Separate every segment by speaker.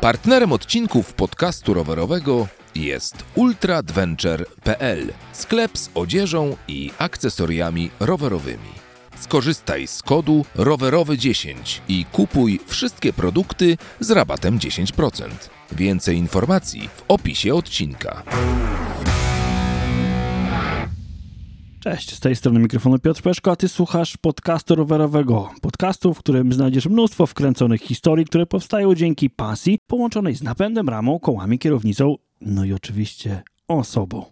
Speaker 1: Partnerem odcinków podcastu rowerowego jest ultradventure.pl, sklep z odzieżą i akcesoriami rowerowymi. Skorzystaj z kodu rowerowy10 i kupuj wszystkie produkty z rabatem 10%. Więcej informacji w opisie odcinka.
Speaker 2: Cześć, z tej strony mikrofonu Piotr Peszko, a ty słuchasz podcastu rowerowego. Podcastu, w którym znajdziesz mnóstwo wkręconych historii, które powstają dzięki pasji połączonej z napędem, ramą, kołami, kierownicą, no i oczywiście osobą.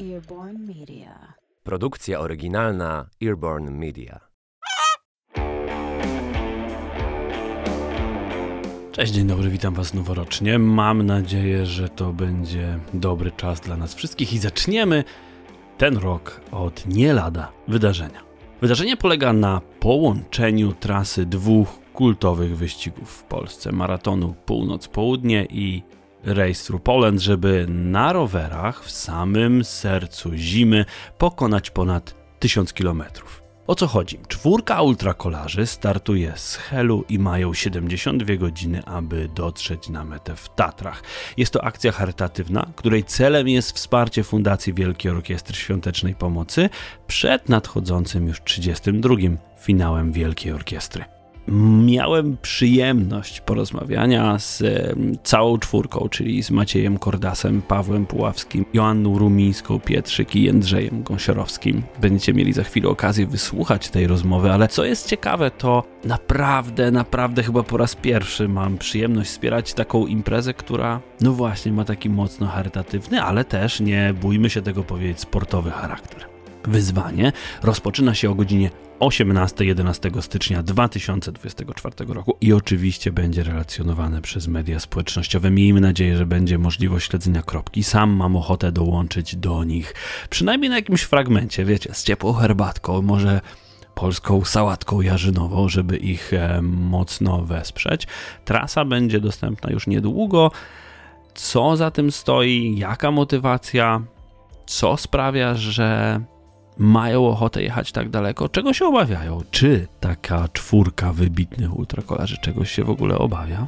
Speaker 3: Earborn Media.
Speaker 4: Produkcja oryginalna Earborn Media.
Speaker 2: Cześć, dzień dobry, witam Was noworocznie. Mam nadzieję, że to będzie dobry czas dla nas wszystkich i zaczniemy ten rok od nie lada wydarzenia. Wydarzenie polega na połączeniu trasy dwóch kultowych wyścigów w Polsce: maratonu Północ-Południe i Race Through Poland, żeby na rowerach w samym sercu zimy pokonać ponad 1000 kilometrów. O co chodzi? Czwórka ultrakolarzy startuje z Helu i mają 72 godziny, aby dotrzeć na metę w Tatrach. Jest to akcja charytatywna, której celem jest wsparcie Fundacji Wielkiej Orkiestry Świątecznej Pomocy przed nadchodzącym już 32 finałem Wielkiej Orkiestry miałem przyjemność porozmawiania z całą czwórką, czyli z Maciejem Kordasem, Pawłem Puławskim, Joanną Rumińską, Pietrzyk i Jędrzejem Gąsiorowskim. Będziecie mieli za chwilę okazję wysłuchać tej rozmowy, ale co jest ciekawe, to naprawdę, naprawdę chyba po raz pierwszy mam przyjemność wspierać taką imprezę, która, no właśnie, ma taki mocno charytatywny, ale też, nie bójmy się tego powiedzieć, sportowy charakter. Wyzwanie rozpoczyna się o godzinie 18-11 stycznia 2024 roku i oczywiście będzie relacjonowane przez media społecznościowe. Miejmy nadzieję, że będzie możliwość śledzenia kropki. Sam mam ochotę dołączyć do nich, przynajmniej na jakimś fragmencie, wiecie, z ciepłą herbatką, może polską sałatką jarzynową, żeby ich e, mocno wesprzeć. Trasa będzie dostępna już niedługo. Co za tym stoi? Jaka motywacja? Co sprawia, że mają ochotę jechać tak daleko, czego się obawiają? Czy taka czwórka wybitnych ultrakolarzy czegoś się w ogóle obawia?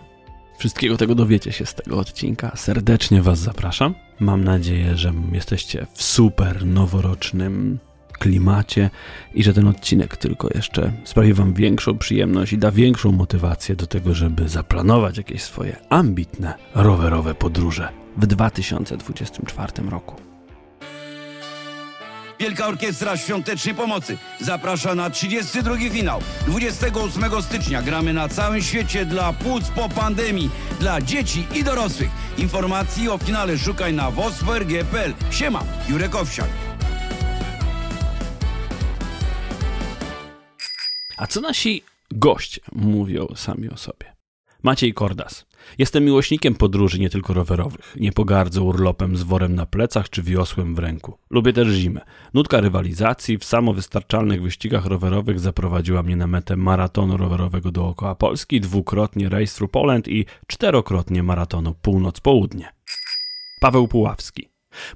Speaker 2: Wszystkiego tego dowiecie się z tego odcinka. Serdecznie Was zapraszam. Mam nadzieję, że jesteście w super noworocznym klimacie i że ten odcinek tylko jeszcze sprawi Wam większą przyjemność i da większą motywację do tego, żeby zaplanować jakieś swoje ambitne rowerowe podróże w 2024 roku.
Speaker 5: Wielka Orkiestra Świątecznej Pomocy zaprasza na 32 finał. 28 stycznia gramy na całym świecie dla płuc po pandemii, dla dzieci i dorosłych. Informacji o finale szukaj na wosper.gpl. Siema, Jurek Owsiak.
Speaker 2: A co nasi goście mówią sami o sobie? Maciej Kordas. Jestem miłośnikiem podróży nie tylko rowerowych. Nie pogardzę urlopem z worem na plecach czy wiosłem w ręku. Lubię też zimę. Nutka rywalizacji w samowystarczalnych wyścigach rowerowych zaprowadziła mnie na metę maratonu rowerowego dookoła Polski, dwukrotnie Race Through Poland i czterokrotnie maratonu Północ-Południe. Paweł Puławski.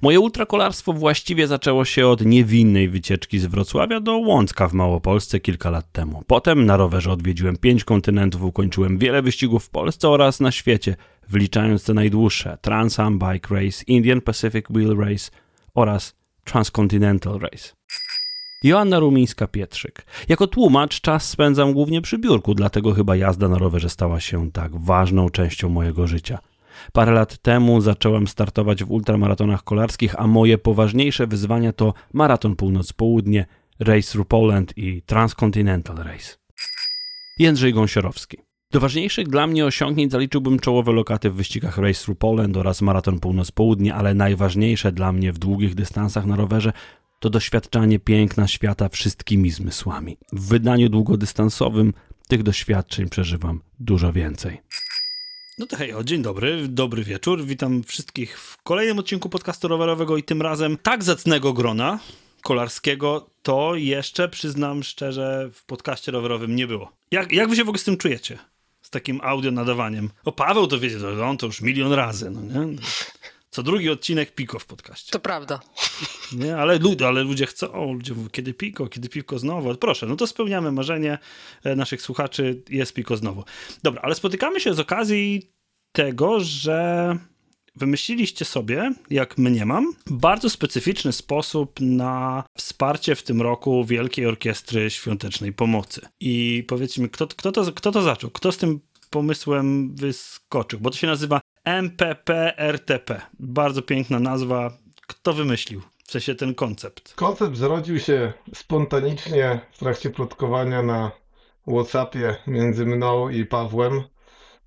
Speaker 2: Moje ultrakolarstwo właściwie zaczęło się od niewinnej wycieczki z Wrocławia do Łącka w Małopolsce kilka lat temu. Potem na rowerze odwiedziłem pięć kontynentów, ukończyłem wiele wyścigów w Polsce oraz na świecie, wliczając te najdłuższe Trans-Am Bike Race, Indian Pacific Wheel Race oraz Transcontinental Race. Joanna Rumińska-Pietrzyk. Jako tłumacz czas spędzam głównie przy biurku, dlatego chyba jazda na rowerze stała się tak ważną częścią mojego życia. Parę lat temu zacząłem startować w ultramaratonach kolarskich, a moje poważniejsze wyzwania to Maraton Północ-Południe, Race Through Poland i Transcontinental Race. Jędrzej Gąsiorowski. Do ważniejszych dla mnie osiągnięć zaliczyłbym czołowe lokaty w wyścigach Race Through Poland oraz Maraton Północ-Południe, ale najważniejsze dla mnie w długich dystansach na rowerze to doświadczanie piękna świata wszystkimi zmysłami. W wydaniu długodystansowym tych doświadczeń przeżywam dużo więcej. No to hej, o, dzień dobry, dobry wieczór. Witam wszystkich w kolejnym odcinku podcastu rowerowego i tym razem tak zacnego grona kolarskiego to jeszcze, przyznam szczerze, w podcaście rowerowym nie było. Jak, jak wy się w ogóle z tym czujecie? Z takim audio nadawaniem? O, Paweł to wiecie, to on to już milion razy, no nie?
Speaker 6: Co drugi odcinek Piko w podcaście.
Speaker 7: To prawda.
Speaker 6: Nie, ale, ludzie, ale ludzie chcą, ludzie mówią, kiedy Piko, kiedy Piko znowu. Proszę, no to spełniamy marzenie e, naszych słuchaczy, jest Piko znowu. Dobra, ale spotykamy się z okazji tego, że wymyśliliście sobie, jak mnie mam, bardzo specyficzny sposób na wsparcie w tym roku Wielkiej Orkiestry Świątecznej Pomocy. I powiedzcie mi, kto, kto, to, kto to zaczął? Kto z tym pomysłem wyskoczył? Bo to się nazywa MPPRTP. Bardzo piękna nazwa. Kto wymyślił? W sensie ten koncept.
Speaker 8: Koncept zrodził się spontanicznie w trakcie plotkowania na WhatsAppie między mną i Pawłem.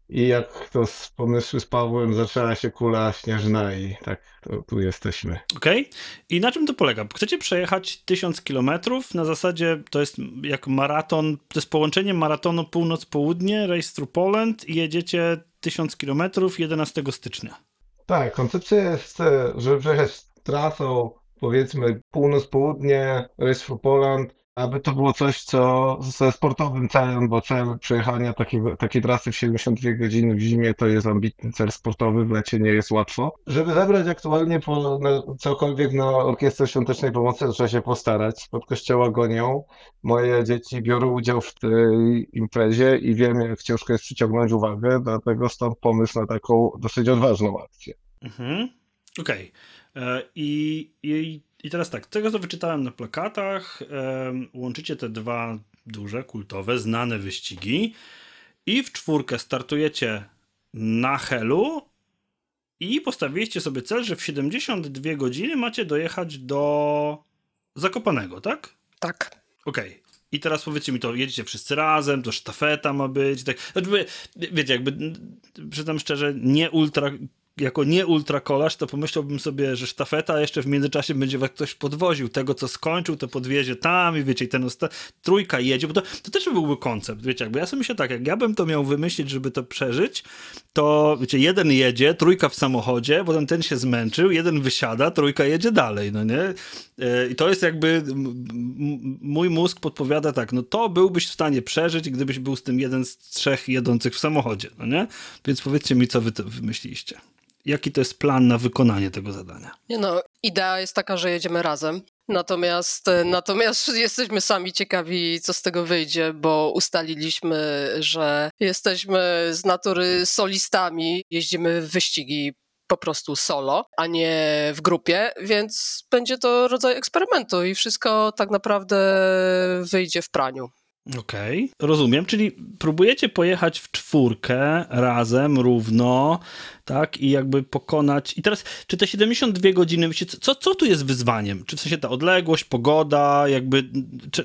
Speaker 8: I jak to z pomysłu z Pawłem zaczęła się kula śnieżna i tak tu jesteśmy.
Speaker 6: Okej. Okay. I na czym to polega? Chcecie przejechać 1000 kilometrów, na zasadzie to jest jak maraton, to jest połączenie maratonu północ-południe, Race Through Poland i jedziecie 1000 kilometrów 11 stycznia.
Speaker 8: Tak, koncepcja jest, żeby przejechać trasą powiedzmy północ-południe, Race Through Poland, aby to było coś, co ze sportowym celem, bo cel przejechania takiego, takiej trasy w 72 godziny w zimie to jest ambitny cel sportowy, w lecie nie jest łatwo. Żeby zebrać aktualnie po, na, cokolwiek na Orkiestrę Świątecznej Pomocy, trzeba się postarać. Pod kościoła gonią. Moje dzieci biorą udział w tej imprezie i wiem, jak ciężko jest przyciągnąć uwagę, dlatego stąd pomysł na taką dosyć odważną akcję.
Speaker 6: Mhm. Okej. Okay. I, I i teraz tak, tego co wyczytałem na plakatach, łączycie te dwa duże, kultowe, znane wyścigi i w czwórkę startujecie na Helu i postawiliście sobie cel, że w 72 godziny macie dojechać do Zakopanego, tak?
Speaker 7: Tak.
Speaker 6: Okej. Okay. I teraz powiedzcie mi to, jedziecie wszyscy razem, to sztafeta ma być, tak. Znaczy, wiecie, jakby, przyznam szczerze, nie ultra jako nie ultrakolarz, to pomyślałbym sobie, że sztafeta jeszcze w międzyczasie będzie ktoś podwoził. Tego, co skończył, to podwiezie tam i wiecie, i ten osta- trójka jedzie, bo to, to też byłby koncept, wiecie, jakby ja sobie myślę tak, jak ja bym to miał wymyślić, żeby to przeżyć, to wiecie, jeden jedzie, trójka w samochodzie, potem ten się zmęczył, jeden wysiada, trójka jedzie dalej, no nie? E, I to jest jakby, mój mózg podpowiada tak, no to byłbyś w stanie przeżyć, gdybyś był z tym jeden z trzech jedących w samochodzie, no nie? Więc powiedzcie mi, co wy wymyśliliście jaki to jest plan na wykonanie tego zadania?
Speaker 7: Nie no, idea jest taka, że jedziemy razem. Natomiast, e, natomiast jesteśmy sami ciekawi, co z tego wyjdzie, bo ustaliliśmy, że jesteśmy z natury solistami, jeździmy w wyścigi po prostu solo, a nie w grupie, więc będzie to rodzaj eksperymentu i wszystko tak naprawdę wyjdzie w praniu.
Speaker 6: Okej, okay, rozumiem. Czyli próbujecie pojechać w czwórkę razem, równo, tak? I jakby pokonać. I teraz, czy te 72 godziny, co, co tu jest wyzwaniem? Czy w sensie ta odległość, pogoda, jakby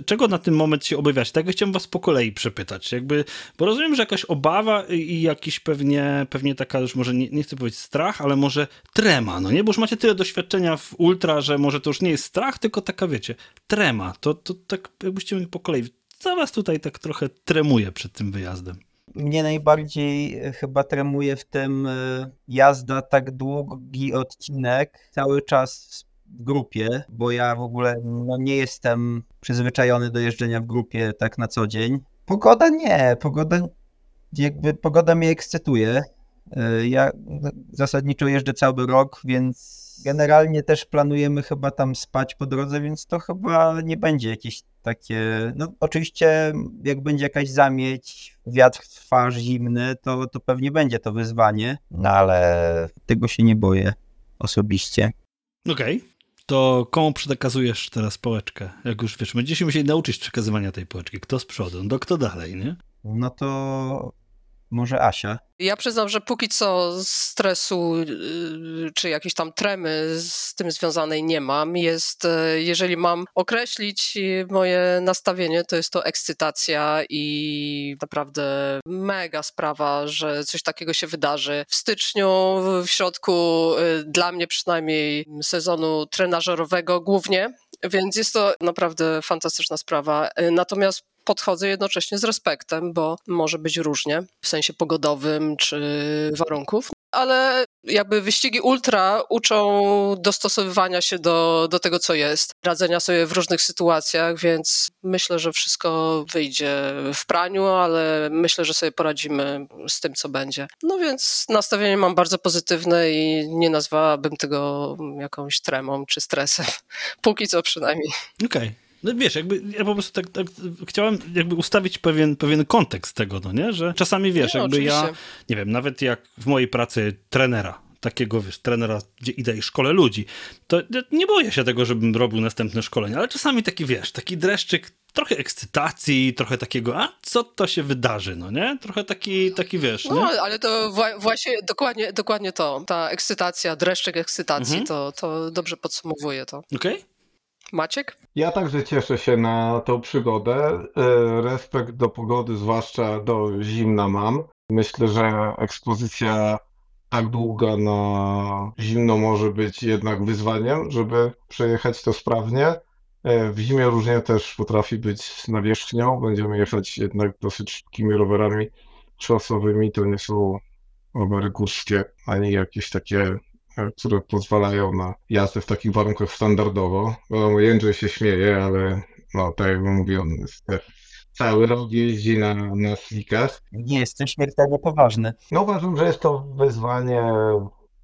Speaker 6: czego na tym moment się obawiać? Tak chciałem was po kolei przepytać. Jakby, bo rozumiem, że jakaś obawa i jakiś pewnie, pewnie taka już może nie, nie chcę powiedzieć strach, ale może trema, no nie? Bo już macie tyle doświadczenia w ultra, że może to już nie jest strach, tylko taka, wiecie, trema. To, to tak jakbyście mi po kolei co was tutaj tak trochę tremuje przed tym wyjazdem?
Speaker 9: Mnie najbardziej e, chyba tremuje w tym e, jazda tak długi odcinek, cały czas w grupie, bo ja w ogóle no, nie jestem przyzwyczajony do jeżdżenia w grupie tak na co dzień. Pogoda nie, pogoda jakby pogoda mnie ekscytuje. E, ja zasadniczo jeżdżę cały rok, więc generalnie też planujemy chyba tam spać po drodze, więc to chyba nie będzie jakieś takie, no oczywiście jak będzie jakaś zamieć, wiatr twarz zimny, to, to pewnie będzie to wyzwanie, no ale tego się nie boję osobiście.
Speaker 6: Okej. Okay. To komu przekazujesz teraz pałeczkę? Jak już wiesz, będziemy się musieli nauczyć przekazywania tej pałeczki. Kto z przodu, no kto dalej, nie?
Speaker 9: No to może Asia.
Speaker 7: Ja przyznam, że póki co stresu y, czy jakiejś tam tremy z tym związanej nie mam. Jest, y, jeżeli mam określić moje nastawienie, to jest to ekscytacja i naprawdę mega sprawa, że coś takiego się wydarzy. W styczniu, w środku dla mnie przynajmniej sezonu trenażerowego głównie, więc jest to naprawdę fantastyczna sprawa. Natomiast podchodzę jednocześnie z respektem, bo może być różnie w sensie pogodowym czy warunków. Ale jakby wyścigi ultra uczą dostosowywania się do, do tego, co jest, radzenia sobie w różnych sytuacjach, więc myślę, że wszystko wyjdzie w praniu, ale myślę, że sobie poradzimy z tym, co będzie. No więc nastawienie mam bardzo pozytywne i nie nazwałabym tego jakąś tremą czy stresem. Póki co przynajmniej.
Speaker 6: Okej. Okay. No wiesz, jakby ja po prostu tak, tak, chciałem jakby ustawić pewien, pewien kontekst tego, no nie? Że czasami wiesz,
Speaker 7: no,
Speaker 6: jakby
Speaker 7: oczywiście.
Speaker 6: ja, nie wiem, nawet jak w mojej pracy trenera, takiego, wiesz, trenera, gdzie idę i szkole ludzi, to nie boję się tego, żebym robił następne szkolenie, ale czasami taki, wiesz, taki dreszczyk, trochę ekscytacji, trochę takiego, a co to się wydarzy, no nie? Trochę taki, taki wiesz,
Speaker 7: No,
Speaker 6: nie?
Speaker 7: ale to wła- właśnie dokładnie, dokładnie to, ta ekscytacja, dreszczyk ekscytacji,
Speaker 6: Mhm.
Speaker 7: to, to dobrze podsumowuje to.
Speaker 6: Okej?
Speaker 7: Maciek?
Speaker 8: Ja także cieszę się na tą przygodę. E, Respekt do pogody, zwłaszcza do zimna mam. Myślę, że ekspozycja tak długa na zimno może być jednak wyzwaniem, żeby przejechać to sprawnie. E, W zimie różnie też potrafi być nawierzchnią. Będziemy jechać jednak dosyć szybkimi rowerami szosowymi. To nie są rowery górskie, ani jakieś takie które pozwalają na jazdę w takich warunkach standardowo. Wiadomo, Jędrzej się śmieje, ale no, tak jak mówię, on jest e, cały rok jeździ na, na slickach.
Speaker 9: Nie jestem śmiertelnie poważny.
Speaker 8: No uważam, że jest to wyzwanie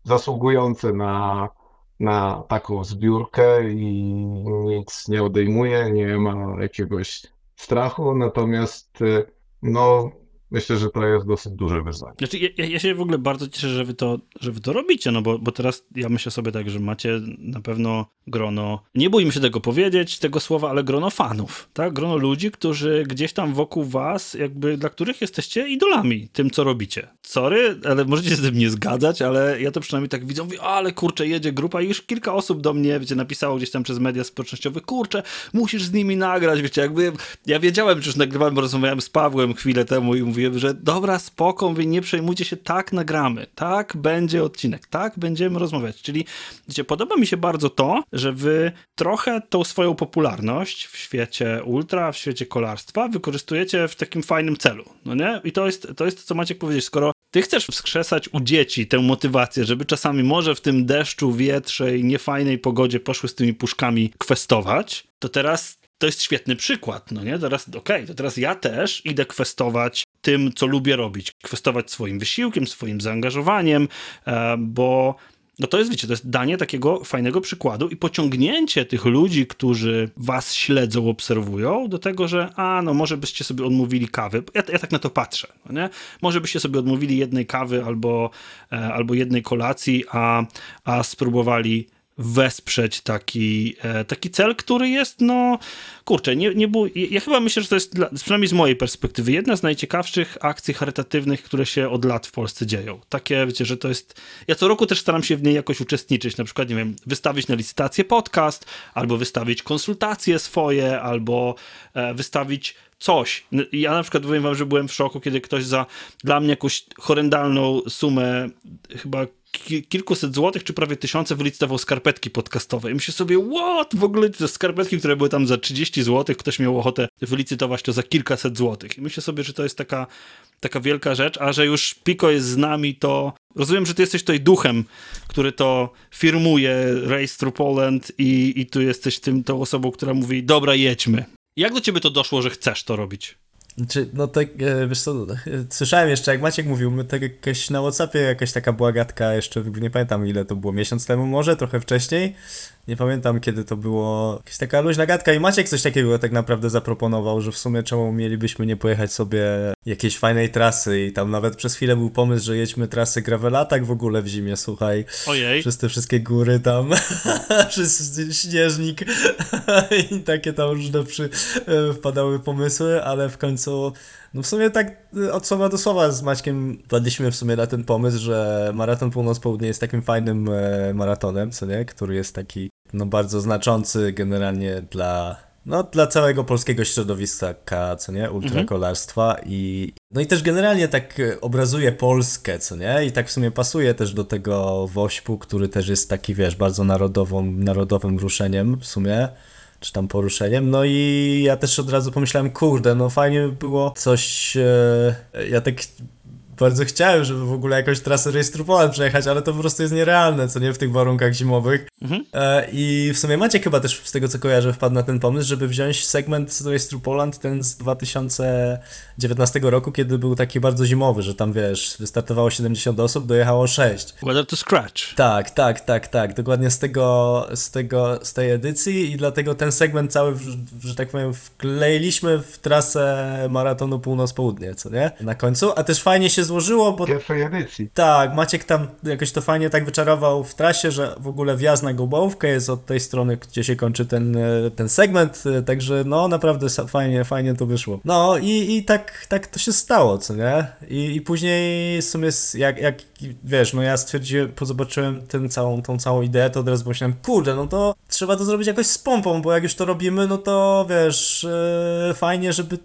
Speaker 8: zasługujące na, na taką zbiórkę i nic nie odejmuje, nie ma jakiegoś strachu, natomiast no myślę, że to jest dosyć duże wyzwanie.
Speaker 6: Znaczy, ja, ja się w ogóle bardzo cieszę, że wy to, że wy to robicie, no bo, bo teraz ja myślę sobie tak, że macie na pewno grono, nie bójmy się tego powiedzieć, tego słowa, ale grono fanów, tak? Grono ludzi, którzy gdzieś tam wokół was, jakby dla których jesteście idolami tym, co robicie. Sorry, ale możecie się z tym nie zgadzać, ale ja to przynajmniej tak widzę, mówię, ale kurczę, jedzie grupa i już kilka osób do mnie, wiecie, napisało gdzieś tam przez media społecznościowe, kurczę, musisz z nimi nagrać, wiecie, jakby ja wiedziałem, że już nagrywałem, bo rozmawiałem z Pawłem chwilę temu i że dobra, spoko, mówię, nie przejmujcie się, tak nagramy, tak będzie odcinek, tak będziemy rozmawiać, czyli wiecie, podoba mi się bardzo to, że wy trochę tą swoją popularność w świecie ultra, w świecie kolarstwa wykorzystujecie w takim fajnym celu, no nie? I to jest to, jest to co Maciek powiedzieć, skoro ty chcesz wskrzesać u dzieci tę motywację, żeby czasami może w tym deszczu, wietrze i niefajnej pogodzie poszły z tymi puszkami kwestować, to teraz to jest świetny przykład, no nie? Teraz, okej, to teraz ja też idę kwestować tym, co lubię robić. Kwestować swoim wysiłkiem, swoim zaangażowaniem, e, bo no to jest, wiecie, to jest danie takiego fajnego przykładu i pociągnięcie tych ludzi, którzy was śledzą, obserwują, do tego, że a, no może byście sobie odmówili kawy. Ja, ja tak na to patrzę, no nie? Może byście sobie odmówili jednej kawy albo, e, albo jednej kolacji, a, a spróbowali wesprzeć taki, e, taki cel, który jest, no, kurczę, nie, nie było, ja chyba myślę, że to jest, dla, przynajmniej z mojej perspektywy, jedna z najciekawszych akcji charytatywnych, które się od lat w Polsce dzieją. Takie, wiecie, że to jest, ja co roku też staram się w niej jakoś uczestniczyć, na przykład, nie wiem, wystawić na licytację podcast, albo wystawić konsultacje swoje, albo e, wystawić coś. Ja na przykład powiem wam, że byłem w szoku, kiedy ktoś za dla mnie jakąś horrendalną sumę, chyba kilkuset złotych, czy prawie tysiące wylicytował skarpetki podcastowe. I myślę sobie, what? W ogóle te skarpetki, które były tam za 30 złotych, ktoś miał ochotę wylicytować to za kilkaset złotych. I myślę sobie, że to jest taka, taka wielka rzecz, a że już Piko jest z nami, to rozumiem, że ty jesteś tutaj duchem, który to firmuje Race Through Poland i, i tu jesteś tym, tą osobą, która mówi, dobra, jedźmy. Jak do ciebie to doszło, że chcesz to robić?
Speaker 10: Czy, no tak, wiesz co, e, słyszałem jeszcze, jak Maciek mówił, my tak jakaś na Whatsappie jakaś taka była gadka jeszcze, nie pamiętam ile to było, miesiąc temu może, trochę wcześniej, nie pamiętam kiedy to było, jakaś taka luźna gadka i Maciek coś takiego tak naprawdę zaproponował, że w sumie czemu mielibyśmy nie pojechać sobie jakiejś fajnej trasy i tam nawet przez chwilę był pomysł, że jedźmy trasy gravela, tak w ogóle w zimie, słuchaj,
Speaker 6: Ojej.
Speaker 10: przez te wszystkie góry tam, przez śnieżnik. I takie tam różne przy, e, wpadały pomysły, ale w końcu, no w sumie tak e, od słowa do słowa z Maćkiem padliśmy w sumie na ten pomysł, że Maraton Północ-Południe jest takim fajnym e, maratonem, co nie, który jest taki, no bardzo znaczący generalnie dla no, dla całego polskiego środowiska, co nie, ultrakolarstwa i no i też generalnie tak e, obrazuje Polskę, co nie, i tak w sumie pasuje też do tego Wośpu, który też jest taki, wiesz, bardzo narodową, narodowym ruszeniem w sumie, czy tam poruszeniem, no i ja też od razu pomyślałem, kurde, no fajnie by było coś, e, ja tak bardzo chciałem, żeby w ogóle jakąś trasę Poland przejechać, ale to po prostu jest nierealne, co nie w tych warunkach zimowych.
Speaker 6: Mhm.
Speaker 10: E, I w sumie Maciek chyba też z tego co kojarzę wpadł na ten pomysł, żeby wziąć segment z Race Poland, ten z 2019 roku, kiedy był taki bardzo zimowy, że tam wiesz, wystartowało 70 osób, dojechało 6.
Speaker 6: Weather to scratch.
Speaker 10: Tak, tak, tak, tak. Dokładnie z tego, z tego, z tej edycji i dlatego ten segment cały, że tak powiem, wkleiliśmy w trasę maratonu północ-południe, co nie? Na końcu, a też fajnie się złożyło, bo
Speaker 8: Pierwszej edycji.
Speaker 10: tak, Maciek tam jakoś to fajnie tak wyczarował w trasie, że w ogóle wjazd na Gubałówkę jest od tej strony, gdzie się kończy ten, ten segment, także no naprawdę fajnie, fajnie to wyszło. No i, i tak, tak to się stało, co nie? I, i później w sumie jak, jak wiesz, no ja stwierdziłem, po zobaczyłem ten całą, tą całą ideę, to od razu pomyślałem, kurde, no to trzeba to zrobić jakoś z pompą, bo jak już to robimy, no to wiesz, e, fajnie, żeby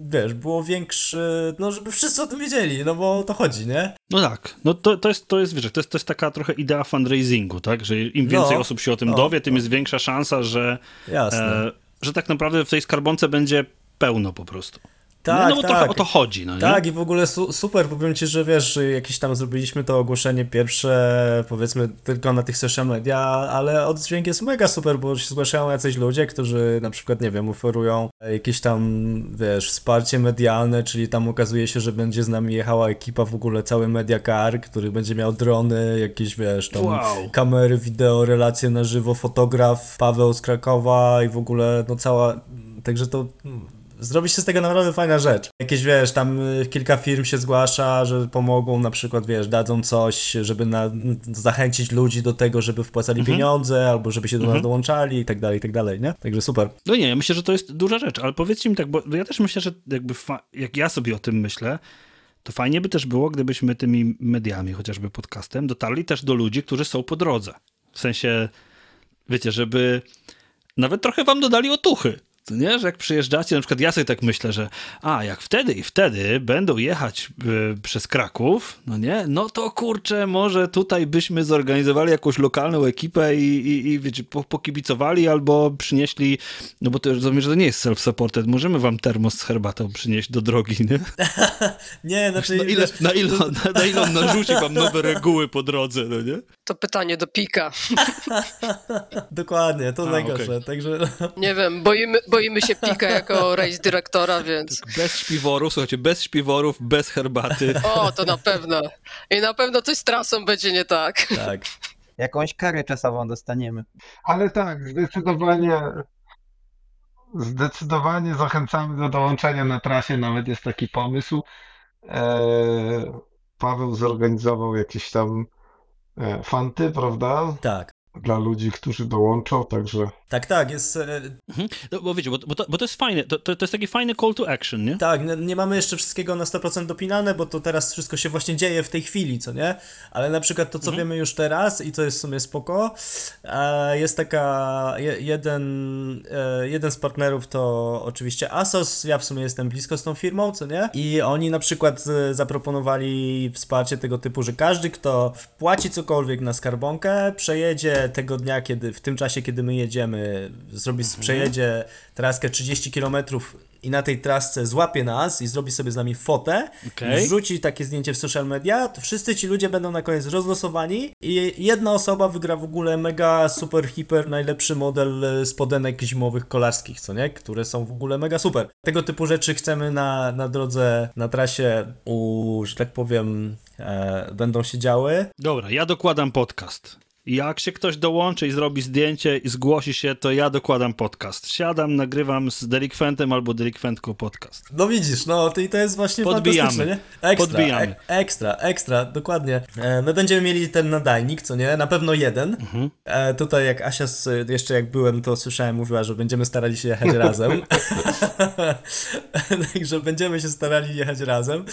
Speaker 10: wiesz, było większy, no żeby wszyscy o tym wiedzieli, no bo o to chodzi, nie?
Speaker 6: No tak, no to, to jest, to jest, wiesz, to jest, to jest taka trochę idea fundraisingu, tak, że im więcej
Speaker 10: No,
Speaker 6: osób się o tym
Speaker 10: no,
Speaker 6: dowie, tym
Speaker 10: no.
Speaker 6: jest większa szansa, że, e, że tak naprawdę w tej skarbonce będzie pełno po prostu.
Speaker 10: Tak,
Speaker 6: no, no bo
Speaker 10: tak.
Speaker 6: o to chodzi, no nie?
Speaker 10: Tak, i w ogóle su super, powiem ci, że wiesz, jakieś tam zrobiliśmy to ogłoszenie pierwsze, powiedzmy, tylko na tych social media, ale oddźwięk jest mega super, bo się zgłaszają jacyś ludzie, którzy na przykład, nie wiem, oferują jakieś tam, wiesz, wsparcie medialne, czyli tam okazuje się, że będzie z nami jechała ekipa w ogóle, cały Mediacar, który będzie miał drony, jakieś, wiesz, tam
Speaker 6: Wow.
Speaker 10: kamery, wideo, relacje na żywo, fotograf, Paweł z Krakowa i w ogóle, no cała, także to... mm, Zrobi się z tego naprawdę fajna rzecz. Jakieś, wiesz, tam y, kilka firm się zgłasza, że pomogą, na przykład, wiesz, dadzą coś, żeby na, zachęcić ludzi do tego, żeby wpłacali pieniądze, albo żeby się do nas dołączali i tak dalej, i tak dalej, nie? Także super.
Speaker 6: No nie, ja myślę, że to jest duża rzecz, ale powiedzcie mi tak, bo ja też myślę, że jakby jak ja sobie o tym myślę, to fajnie by też było, gdybyśmy tymi mediami, chociażby podcastem, dotarli też do ludzi, którzy są po drodze. W sensie, wiecie, żeby nawet trochę wam dodali otuchy. Nie, że jak przyjeżdżacie, na przykład ja sobie tak myślę, że a, jak wtedy i wtedy będą jechać y, przez Kraków, no nie, no to kurczę, może tutaj byśmy zorganizowali jakąś lokalną ekipę i, i, i wiecie, po, pokibicowali albo przynieśli, no bo to rozumiem, że to nie jest self-supported, możemy wam termos z herbatą przynieść do drogi, nie?
Speaker 10: Nie, znaczy...
Speaker 6: Na ile, na ile, na, na ile on narzuci wam nowe reguły po drodze, no nie?
Speaker 7: To pytanie do Pika.
Speaker 10: Dokładnie, to
Speaker 6: A,
Speaker 10: najgorsze,
Speaker 6: okej.
Speaker 10: także...
Speaker 7: Nie wiem, boimy, boimy się Pika jako race dyrektora, więc
Speaker 6: Bez śpiworów, słuchajcie, bez śpiworów, bez herbaty.
Speaker 7: o, to na pewno. I na pewno coś z trasą będzie nie tak.
Speaker 10: Tak.
Speaker 9: Jakąś karę czasową dostaniemy.
Speaker 8: Ale tak, zdecydowanie, zdecydowanie zachęcamy do dołączenia na trasie, nawet jest taki pomysł. Eee, Paweł zorganizował jakieś tam e, fanty, prawda?
Speaker 10: Tak.
Speaker 8: Dla ludzi, którzy dołączą, także
Speaker 10: Tak, tak, jest... e,
Speaker 6: Mhm. No, bo wiecie, bo, bo, to, bo to jest fajne, to, to, to jest taki fajny call to action, nie?
Speaker 10: Tak, nie, nie mamy jeszcze wszystkiego na 100% dopinane, bo to teraz wszystko się właśnie dzieje w tej chwili, co nie? Ale na przykład to, co wiemy już teraz i to jest w sumie spoko, jest taka, je, jeden, e, jeden z partnerów to oczywiście Asos, ja w sumie jestem blisko z tą firmą, co nie? I oni na przykład e, zaproponowali wsparcie tego typu, że każdy, kto wpłaci cokolwiek na skarbonkę, przejedzie tego dnia, kiedy, w tym czasie, kiedy my jedziemy, zrobi, przejedzie traskę 30 km i na tej trasce złapie nas i zrobi sobie z nami fotę,
Speaker 6: Okej.
Speaker 10: i wrzuci takie zdjęcie w social media, to wszyscy ci ludzie będą na koniec rozlosowani i jedna osoba wygra w ogóle mega super hiper najlepszy model e, spodenek zimowych kolarskich, co nie? Które są w ogóle mega super. Tego typu rzeczy chcemy na, na drodze, na trasie u, że tak powiem, e, będą się działy.
Speaker 6: Dobra, ja dokładam podcast. Jak się ktoś dołączy i zrobi zdjęcie i zgłosi się, to ja dokładam podcast. Siadam, nagrywam z delikwentem albo delikwentką podcast.
Speaker 10: No widzisz, no to, i to jest właśnie
Speaker 6: Podbijamy.
Speaker 10: fantastyczne, nie? Ekstra,
Speaker 6: Podbijamy.
Speaker 10: Ek, ekstra, ekstra, dokładnie. E, my będziemy mieli ten nadajnik, co nie? Na pewno jeden.
Speaker 6: Mhm.
Speaker 10: E, tutaj jak Asia, z, jeszcze jak byłem, to słyszałem, mówiła, że będziemy starali się jechać razem. Także będziemy się starali jechać razem.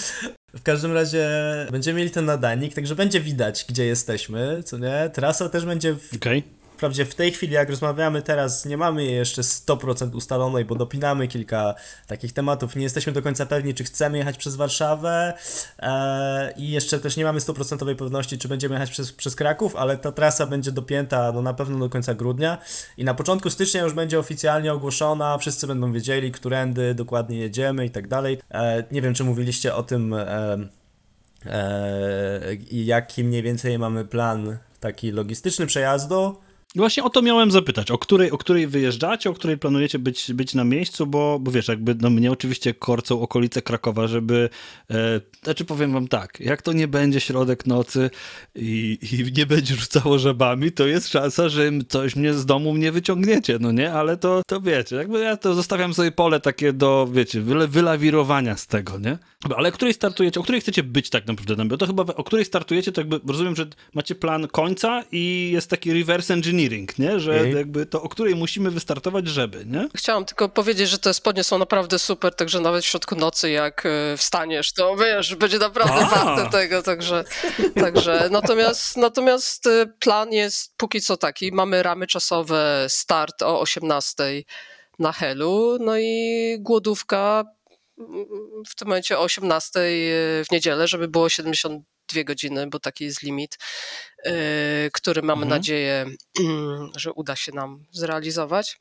Speaker 10: W każdym razie będziemy mieli ten nadajnik, także będzie widać, gdzie jesteśmy, co nie? Trasa też będzie w,
Speaker 6: Okej.
Speaker 10: Wprawdzie w tej chwili, jak rozmawiamy teraz, nie mamy jej jeszcze 100% ustalonej, bo dopinamy kilka takich tematów. Nie jesteśmy do końca pewni, czy chcemy jechać przez Warszawę e, i jeszcze też nie mamy 100% pewności, czy będziemy jechać przez, przez Kraków, ale ta trasa będzie dopięta no, na pewno do końca grudnia i na początku stycznia już będzie oficjalnie ogłoszona, wszyscy będą wiedzieli, którędy dokładnie jedziemy i tak dalej. E, nie wiem, czy mówiliście o tym... E, e, jaki mniej więcej mamy plan taki logistyczny przejazdu.
Speaker 6: Właśnie o to miałem zapytać, o której, o której wyjeżdżacie, o której planujecie być, być na miejscu, bo, bo wiesz, jakby no mnie oczywiście korcą okolice Krakowa, żeby, e, znaczy powiem wam tak, jak to nie będzie środek nocy i, i nie będzie rzucało żabami, to jest szansa, że coś mnie z domu nie wyciągniecie, no nie, ale to, to wiecie, jakby ja to zostawiam sobie pole takie do, wiecie, wyle, wylawirowania z tego, nie? Ale o której startujecie, o której chcecie być tak naprawdę, bo to chyba o której startujecie, to jakby rozumiem, że macie plan końca i jest taki reverse engineering, nie? Że
Speaker 10: Mhm.
Speaker 6: jakby to, o której musimy wystartować, żeby, nie?
Speaker 7: Chciałam tylko powiedzieć, że te spodnie są naprawdę super, także nawet w środku nocy jak e, wstaniesz, to wiesz, będzie naprawdę
Speaker 6: A.
Speaker 7: warte tego, także, także natomiast, natomiast e, plan jest póki co taki, mamy ramy czasowe, start o 18 na Helu, no i głodówka w tym momencie o 18 w niedzielę, żeby było 72 godziny, bo taki jest limit, e, który mamy
Speaker 6: Mhm.
Speaker 7: nadzieję, że uda się nam zrealizować.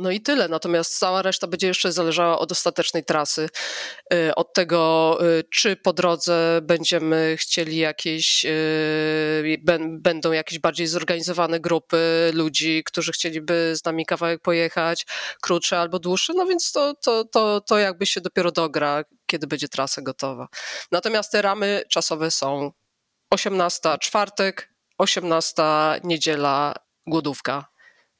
Speaker 7: No i tyle. Natomiast cała reszta będzie jeszcze zależała od ostatecznej trasy, y, od tego, y, czy po drodze będziemy chcieli jakieś, y, będą jakieś bardziej zorganizowane grupy ludzi, którzy chcieliby z nami kawałek pojechać, krótsze albo dłuższe. No więc to, to, to, to jakby się dopiero dogra, kiedy będzie trasa gotowa. Natomiast te ramy czasowe są 18 czwartek, 18 niedziela, głodówka,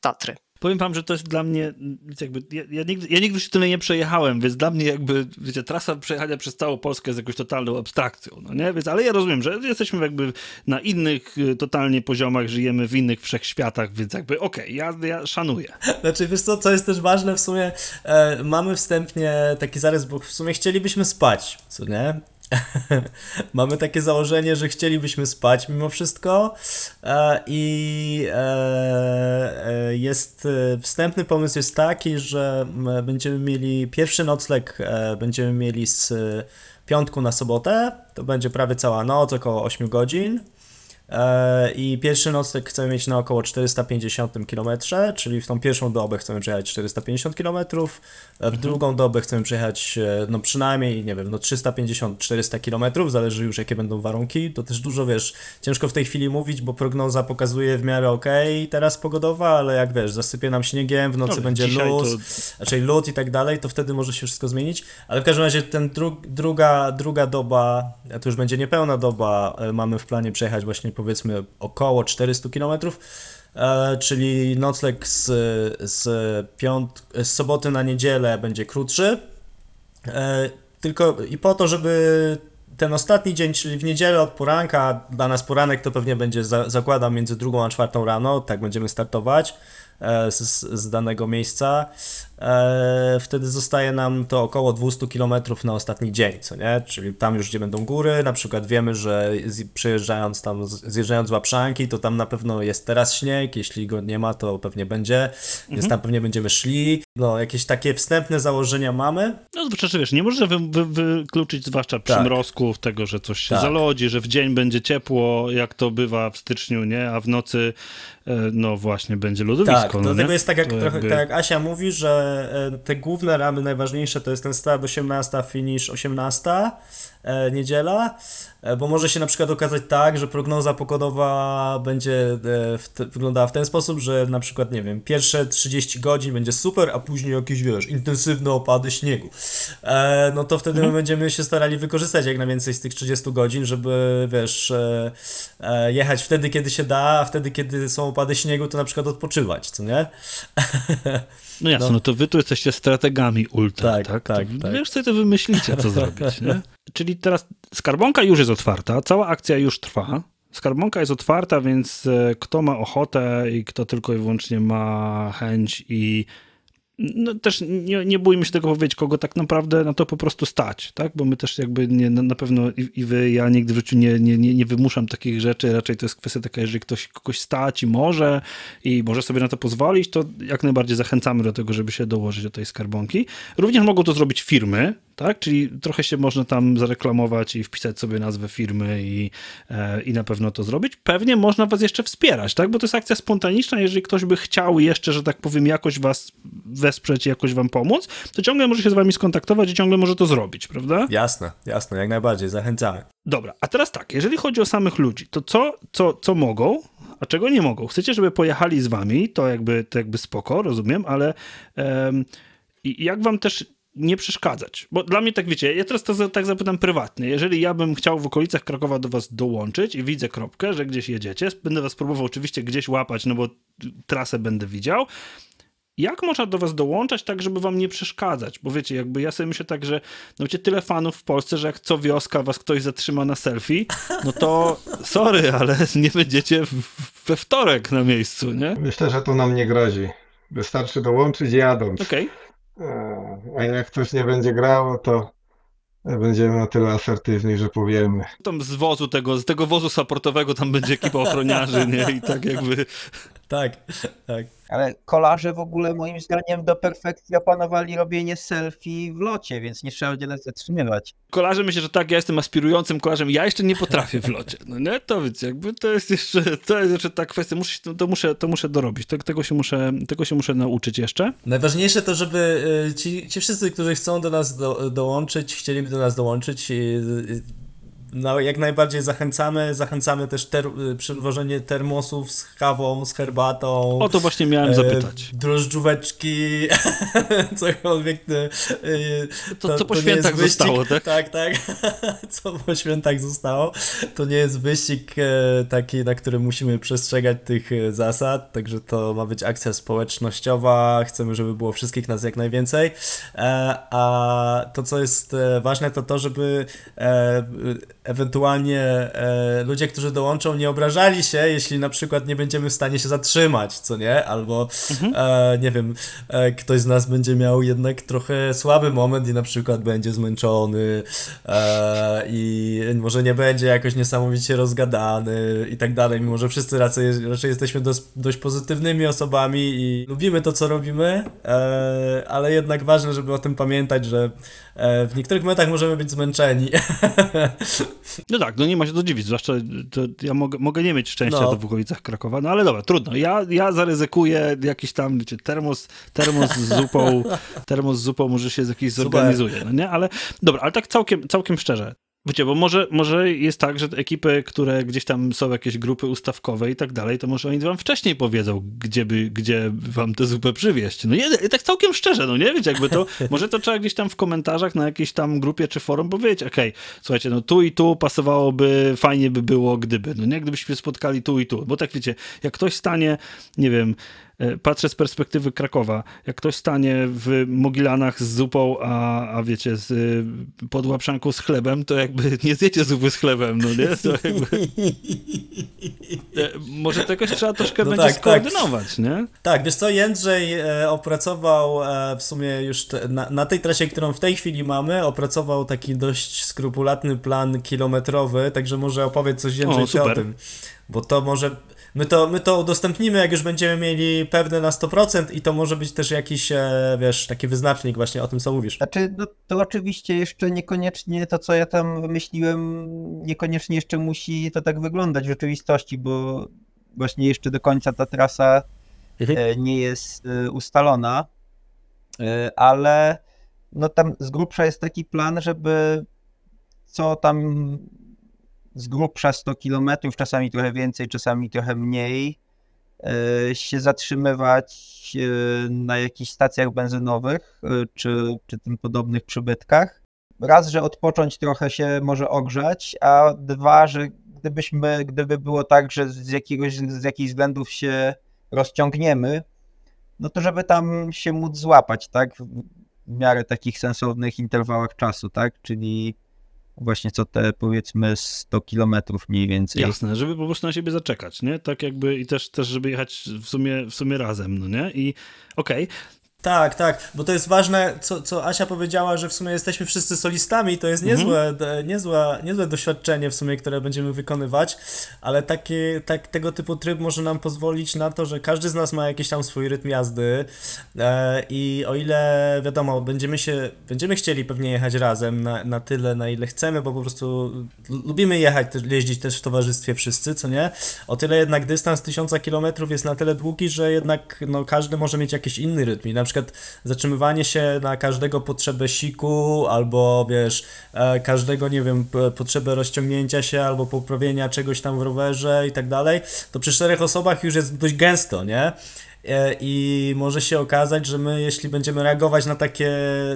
Speaker 7: Tatry.
Speaker 6: Powiem wam, że to jest dla mnie, jakby, ja, ja, nigdy, ja nigdy się tyle nie przejechałem, więc dla mnie jakby, wiecie, trasa przejechania przez całą Polskę jest jakąś totalną abstrakcją, no nie? Więc, ale ja rozumiem, że jesteśmy jakby na innych y, totalnie poziomach, żyjemy w innych wszechświatach, więc jakby okej, ja, ja szanuję.
Speaker 10: Znaczy, wiesz co, co jest też ważne w sumie, e, mamy wstępnie taki zarys, bo w sumie chcielibyśmy spać, co nie? mamy takie założenie, że chcielibyśmy spać mimo wszystko e, i e, e, jest, wstępny pomysł jest taki, że będziemy mieli pierwszy nocleg, będziemy mieli z piątku na sobotę, to będzie prawie cała noc, około 8 godzin. E, I pierwszy nocleg chcemy mieć na około 450 km, czyli w tą pierwszą dobę chcemy przejechać 450 km, w drugą dobę chcemy przejechać e, no przynajmniej, nie wiem, no 350-400 km, zależy już jakie będą warunki. To też dużo, wiesz, ciężko w tej chwili mówić, bo prognoza pokazuje w miarę ok teraz pogodowa, ale jak wiesz, zasypie nam śniegiem, w nocy
Speaker 6: Dobra,
Speaker 10: będzie luz,
Speaker 6: to-
Speaker 10: raczej lód i tak dalej, to wtedy może się wszystko zmienić. Ale w każdym razie ten dru druga, druga doba, to już będzie niepełna doba, e, mamy w planie przejechać właśnie powiedzmy około 400 km. E, czyli nocleg z, z, piąt, z soboty na niedzielę będzie krótszy. E, tylko i po to, żeby ten ostatni dzień, czyli w niedzielę od poranka, dla nas poranek to pewnie będzie, za, zakładam, między drugą a czwartą rano, tak będziemy startować e, z, z danego miejsca. E, wtedy zostaje nam to około 200 km na ostatni dzień, co nie? Czyli tam już gdzie będą góry, na przykład wiemy, że przejeżdżając tam, zjeżdżając z Łapszanki, to tam na pewno jest teraz śnieg, jeśli go nie ma, to pewnie będzie, więc tam pewnie będziemy szli. No, jakieś takie wstępne założenia mamy,
Speaker 6: No zwłaszcza, że wiesz, nie można wy, wy, wykluczyć, zwłaszcza przymrozków, tego, że coś się
Speaker 10: Tak.
Speaker 6: zalodzi, że w dzień będzie ciepło, jak to bywa w styczniu, nie? A w nocy, e, no właśnie, będzie lodowisko.
Speaker 10: Tak,
Speaker 6: no
Speaker 10: dlatego
Speaker 6: nie?
Speaker 10: jest tak jak, trochę,
Speaker 6: jakby-
Speaker 10: tak jak Asia mówi, że te główne ramy najważniejsze to jest ten start 18, finish 18, e, niedziela, e, bo może się na przykład okazać tak, że prognoza pogodowa będzie e, w te, wyglądała w ten sposób, że na przykład, nie wiem, pierwsze 30 godzin będzie super, a później jakieś, wiesz, intensywne opady śniegu. E, no to wtedy my będziemy się starali wykorzystać jak najwięcej z tych 30 godzin, żeby, wiesz, e, e, jechać wtedy, kiedy się da, a wtedy, kiedy są opady śniegu, to na przykład odpoczywać, co nie?
Speaker 6: No jasne,
Speaker 10: No.
Speaker 6: no. to wy tu jesteście strategami ultra,
Speaker 10: Tak,
Speaker 6: tak?
Speaker 10: tak,
Speaker 6: to
Speaker 10: tak.
Speaker 6: Wiesz, sobie to wymyślicie, co zrobić, nie? Czyli teraz skarbonka już jest otwarta, cała akcja już trwa. Skarbonka jest otwarta, więc e, kto ma ochotę i kto tylko i wyłącznie ma chęć i no też nie, nie bójmy się tego powiedzieć, kogo tak naprawdę na to po prostu stać, tak? Bo my też jakby nie, na, pewno i, i wy, ja nigdy w życiu nie, nie, nie, nie wymuszam takich rzeczy, raczej to jest kwestia taka, jeżeli ktoś kogoś stać i może i może sobie na to pozwolić, to jak najbardziej zachęcamy do tego, żeby się dołożyć do tej skarbonki. Również mogą to zrobić firmy, tak? Czyli trochę się można tam zareklamować i wpisać sobie nazwę firmy i, e, i na pewno to zrobić. Pewnie można was jeszcze wspierać, tak? Bo to jest akcja spontaniczna, jeżeli ktoś by chciał jeszcze, że tak powiem, jakoś was wesprzeć jakoś wam pomóc, to ciągle może się z wami skontaktować i ciągle może to zrobić, prawda?
Speaker 10: Jasne, jasne, jak najbardziej, zachęcamy.
Speaker 6: Dobra, a teraz tak, jeżeli chodzi o samych ludzi, to co, co, co mogą, a czego nie mogą? Chcecie, żeby pojechali z wami, to jakby, to jakby spoko, rozumiem, ale um, jak wam też nie przeszkadzać. Bo dla mnie tak wiecie, ja teraz to tak zapytam prywatnie. Jeżeli ja bym chciał w okolicach Krakowa do was dołączyć i widzę kropkę, że gdzieś jedziecie, będę was próbował oczywiście gdzieś łapać, no bo trasę będę widział. Jak można do was dołączać tak, żeby wam nie przeszkadzać? Bo wiecie, jakby ja sobie myślę tak, że no wiecie, tyle fanów w Polsce, że jak co wioska was ktoś zatrzyma na selfie, no to sorry, ale nie będziecie we wtorek na miejscu, nie?
Speaker 8: Myślę, że to nam nie grozi. Wystarczy dołączyć jadąc.
Speaker 6: Okej. Okay.
Speaker 8: E, a jak coś nie będzie grało, to będziemy na tyle asertywni, że powiemy.
Speaker 6: Tam z wozu tego, z tego wozu supportowego tam będzie ekipa ochroniarzy, nie? I tak jakby...
Speaker 10: Tak, tak.
Speaker 9: Ale kolarze w ogóle moim zdaniem do perfekcji opanowali robienie selfie w locie, więc nie trzeba wiele zatrzymywać.
Speaker 6: Kolarze myślę, że tak, ja jestem aspirującym kolarzem, ja jeszcze nie potrafię w locie, no nie? To więc jakby to jest jeszcze, to jest jeszcze ta kwestia, muszę, to, muszę, to muszę dorobić, tego, tego, się muszę, tego się muszę nauczyć jeszcze.
Speaker 10: Najważniejsze to, żeby y, ci, ci wszyscy, którzy chcą do nas do, dołączyć, chcieliby do nas dołączyć, no, jak najbardziej zachęcamy. Zachęcamy też ter przywożenie termosów z kawą, z herbatą.
Speaker 6: O to właśnie miałem e, zapytać.
Speaker 10: Drożdżóweczki, cokolwiek. E,
Speaker 6: to, to, co po to świętach zostało, tak?
Speaker 10: Tak, tak. co po świętach zostało. To nie jest wyścig e, taki, na którym musimy przestrzegać tych e, zasad, także to ma być akcja społecznościowa. Chcemy, żeby było wszystkich nas jak najwięcej. E, a to, co jest e, ważne, to to, żeby ewentualnie e, ludzie, którzy dołączą, nie obrażali się, jeśli na przykład nie będziemy w stanie się zatrzymać, co nie? Albo, mhm. e, nie wiem, e, ktoś z nas będzie miał jednak trochę słaby moment i na przykład będzie zmęczony e, i może nie będzie jakoś niesamowicie rozgadany i tak dalej, mimo że wszyscy raczej, raczej jesteśmy dość, dość pozytywnymi osobami i lubimy to, co robimy, e, ale jednak ważne, żeby o tym pamiętać, że e, w niektórych momentach możemy być zmęczeni.
Speaker 6: No tak, no nie ma się to dziwić, zwłaszcza ja mogę, mogę nie mieć szczęścia no. w okolicach Krakowa, no ale dobra, trudno. Ja, ja zaryzykuję jakiś tam, wiecie, termos, termos z zupą, termos z zupą może się jakiś zorganizuje, no nie? Ale dobra, ale tak całkiem, całkiem szczerze, Wiecie, bo może, może jest tak, że ekipy, które gdzieś tam są jakieś grupy ustawkowe i tak dalej, to może oni wam wcześniej powiedzą, gdzie, by, gdzie wam tę zupę przywieźć. No nie, tak całkiem szczerze, no nie, wiecie, jakby to, może to trzeba gdzieś tam w komentarzach na jakiejś tam grupie czy forum powiedzieć, okej, okay, słuchajcie, no tu i tu pasowałoby, fajnie by było, gdyby, no nie, gdybyśmy spotkali tu i tu, bo tak wiecie, jak ktoś stanie, nie wiem, patrzę z perspektywy Krakowa. Jak ktoś stanie w Mogilanach z zupą, a, a wiecie, z podłapszanką z chlebem, to jakby nie zjecie zupy z chlebem, no nie? To jakby... E, może jakoś trzeba troszkę no będzie tak, tak. skoordynować, tak. nie?
Speaker 10: Tak, wiesz co, Jędrzej e, opracował e, w sumie już te, na, na, tej trasie, którą w tej chwili mamy, opracował taki dość skrupulatny plan kilometrowy, także może opowiedz coś Jędrzej o, o tym. Bo to może My to, my to udostępnimy, jak już będziemy mieli pewne na 100% i to może być też jakiś, e, wiesz, taki wyznacznik właśnie o tym, co mówisz.
Speaker 9: Znaczy, no, to oczywiście jeszcze niekoniecznie to, co ja tam wymyśliłem, niekoniecznie jeszcze musi to tak wyglądać w rzeczywistości, bo właśnie jeszcze do końca ta trasa mhm. E, nie jest e, ustalona, ale no tam z grubsza jest taki plan, żeby co tam z grubsza 100 km, czasami trochę więcej, czasami trochę mniej, e, się zatrzymywać e, na jakichś stacjach benzynowych e, czy, czy tym podobnych przybytkach. Raz, że odpocząć trochę się może ogrzać, a dwa, że gdybyśmy, gdyby było tak, że z jakiegoś, z jakichś względów się rozciągniemy, no to żeby tam się móc złapać, tak, w miarę takich sensownych interwałach czasu, tak, czyli właśnie co te powiedzmy 100 kilometrów mniej więcej.
Speaker 6: Jasne, żeby po prostu na siebie zaczekać, nie? Tak jakby i też, też żeby jechać w sumie, w sumie razem, no nie? I okej, okay.
Speaker 10: Tak, tak, bo to jest ważne, co, co Asia powiedziała, że w sumie jesteśmy wszyscy solistami, to jest niezłe, mhm. niezłe, niezłe doświadczenie w sumie, które będziemy wykonywać, ale taki, tak, tego typu tryb może nam pozwolić na to, że każdy z nas ma jakiś tam swój rytm jazdy e, i o ile, wiadomo, będziemy się, będziemy chcieli pewnie jechać razem na, na tyle, na ile chcemy, bo po prostu lubimy jechać, jeździć też w towarzystwie wszyscy, co nie? O tyle jednak dystans tysiąca kilometrów jest na tyle długi, że jednak no, każdy może mieć jakiś inny rytm i na przykład zatrzymywanie się na każdego potrzebę siku, albo wiesz, e, każdego, nie wiem, potrzebę rozciągnięcia się, albo poprawienia czegoś tam w rowerze i tak dalej, to przy czterech osobach już jest dość gęsto, nie? E, I może się okazać, że my, jeśli będziemy reagować na takie,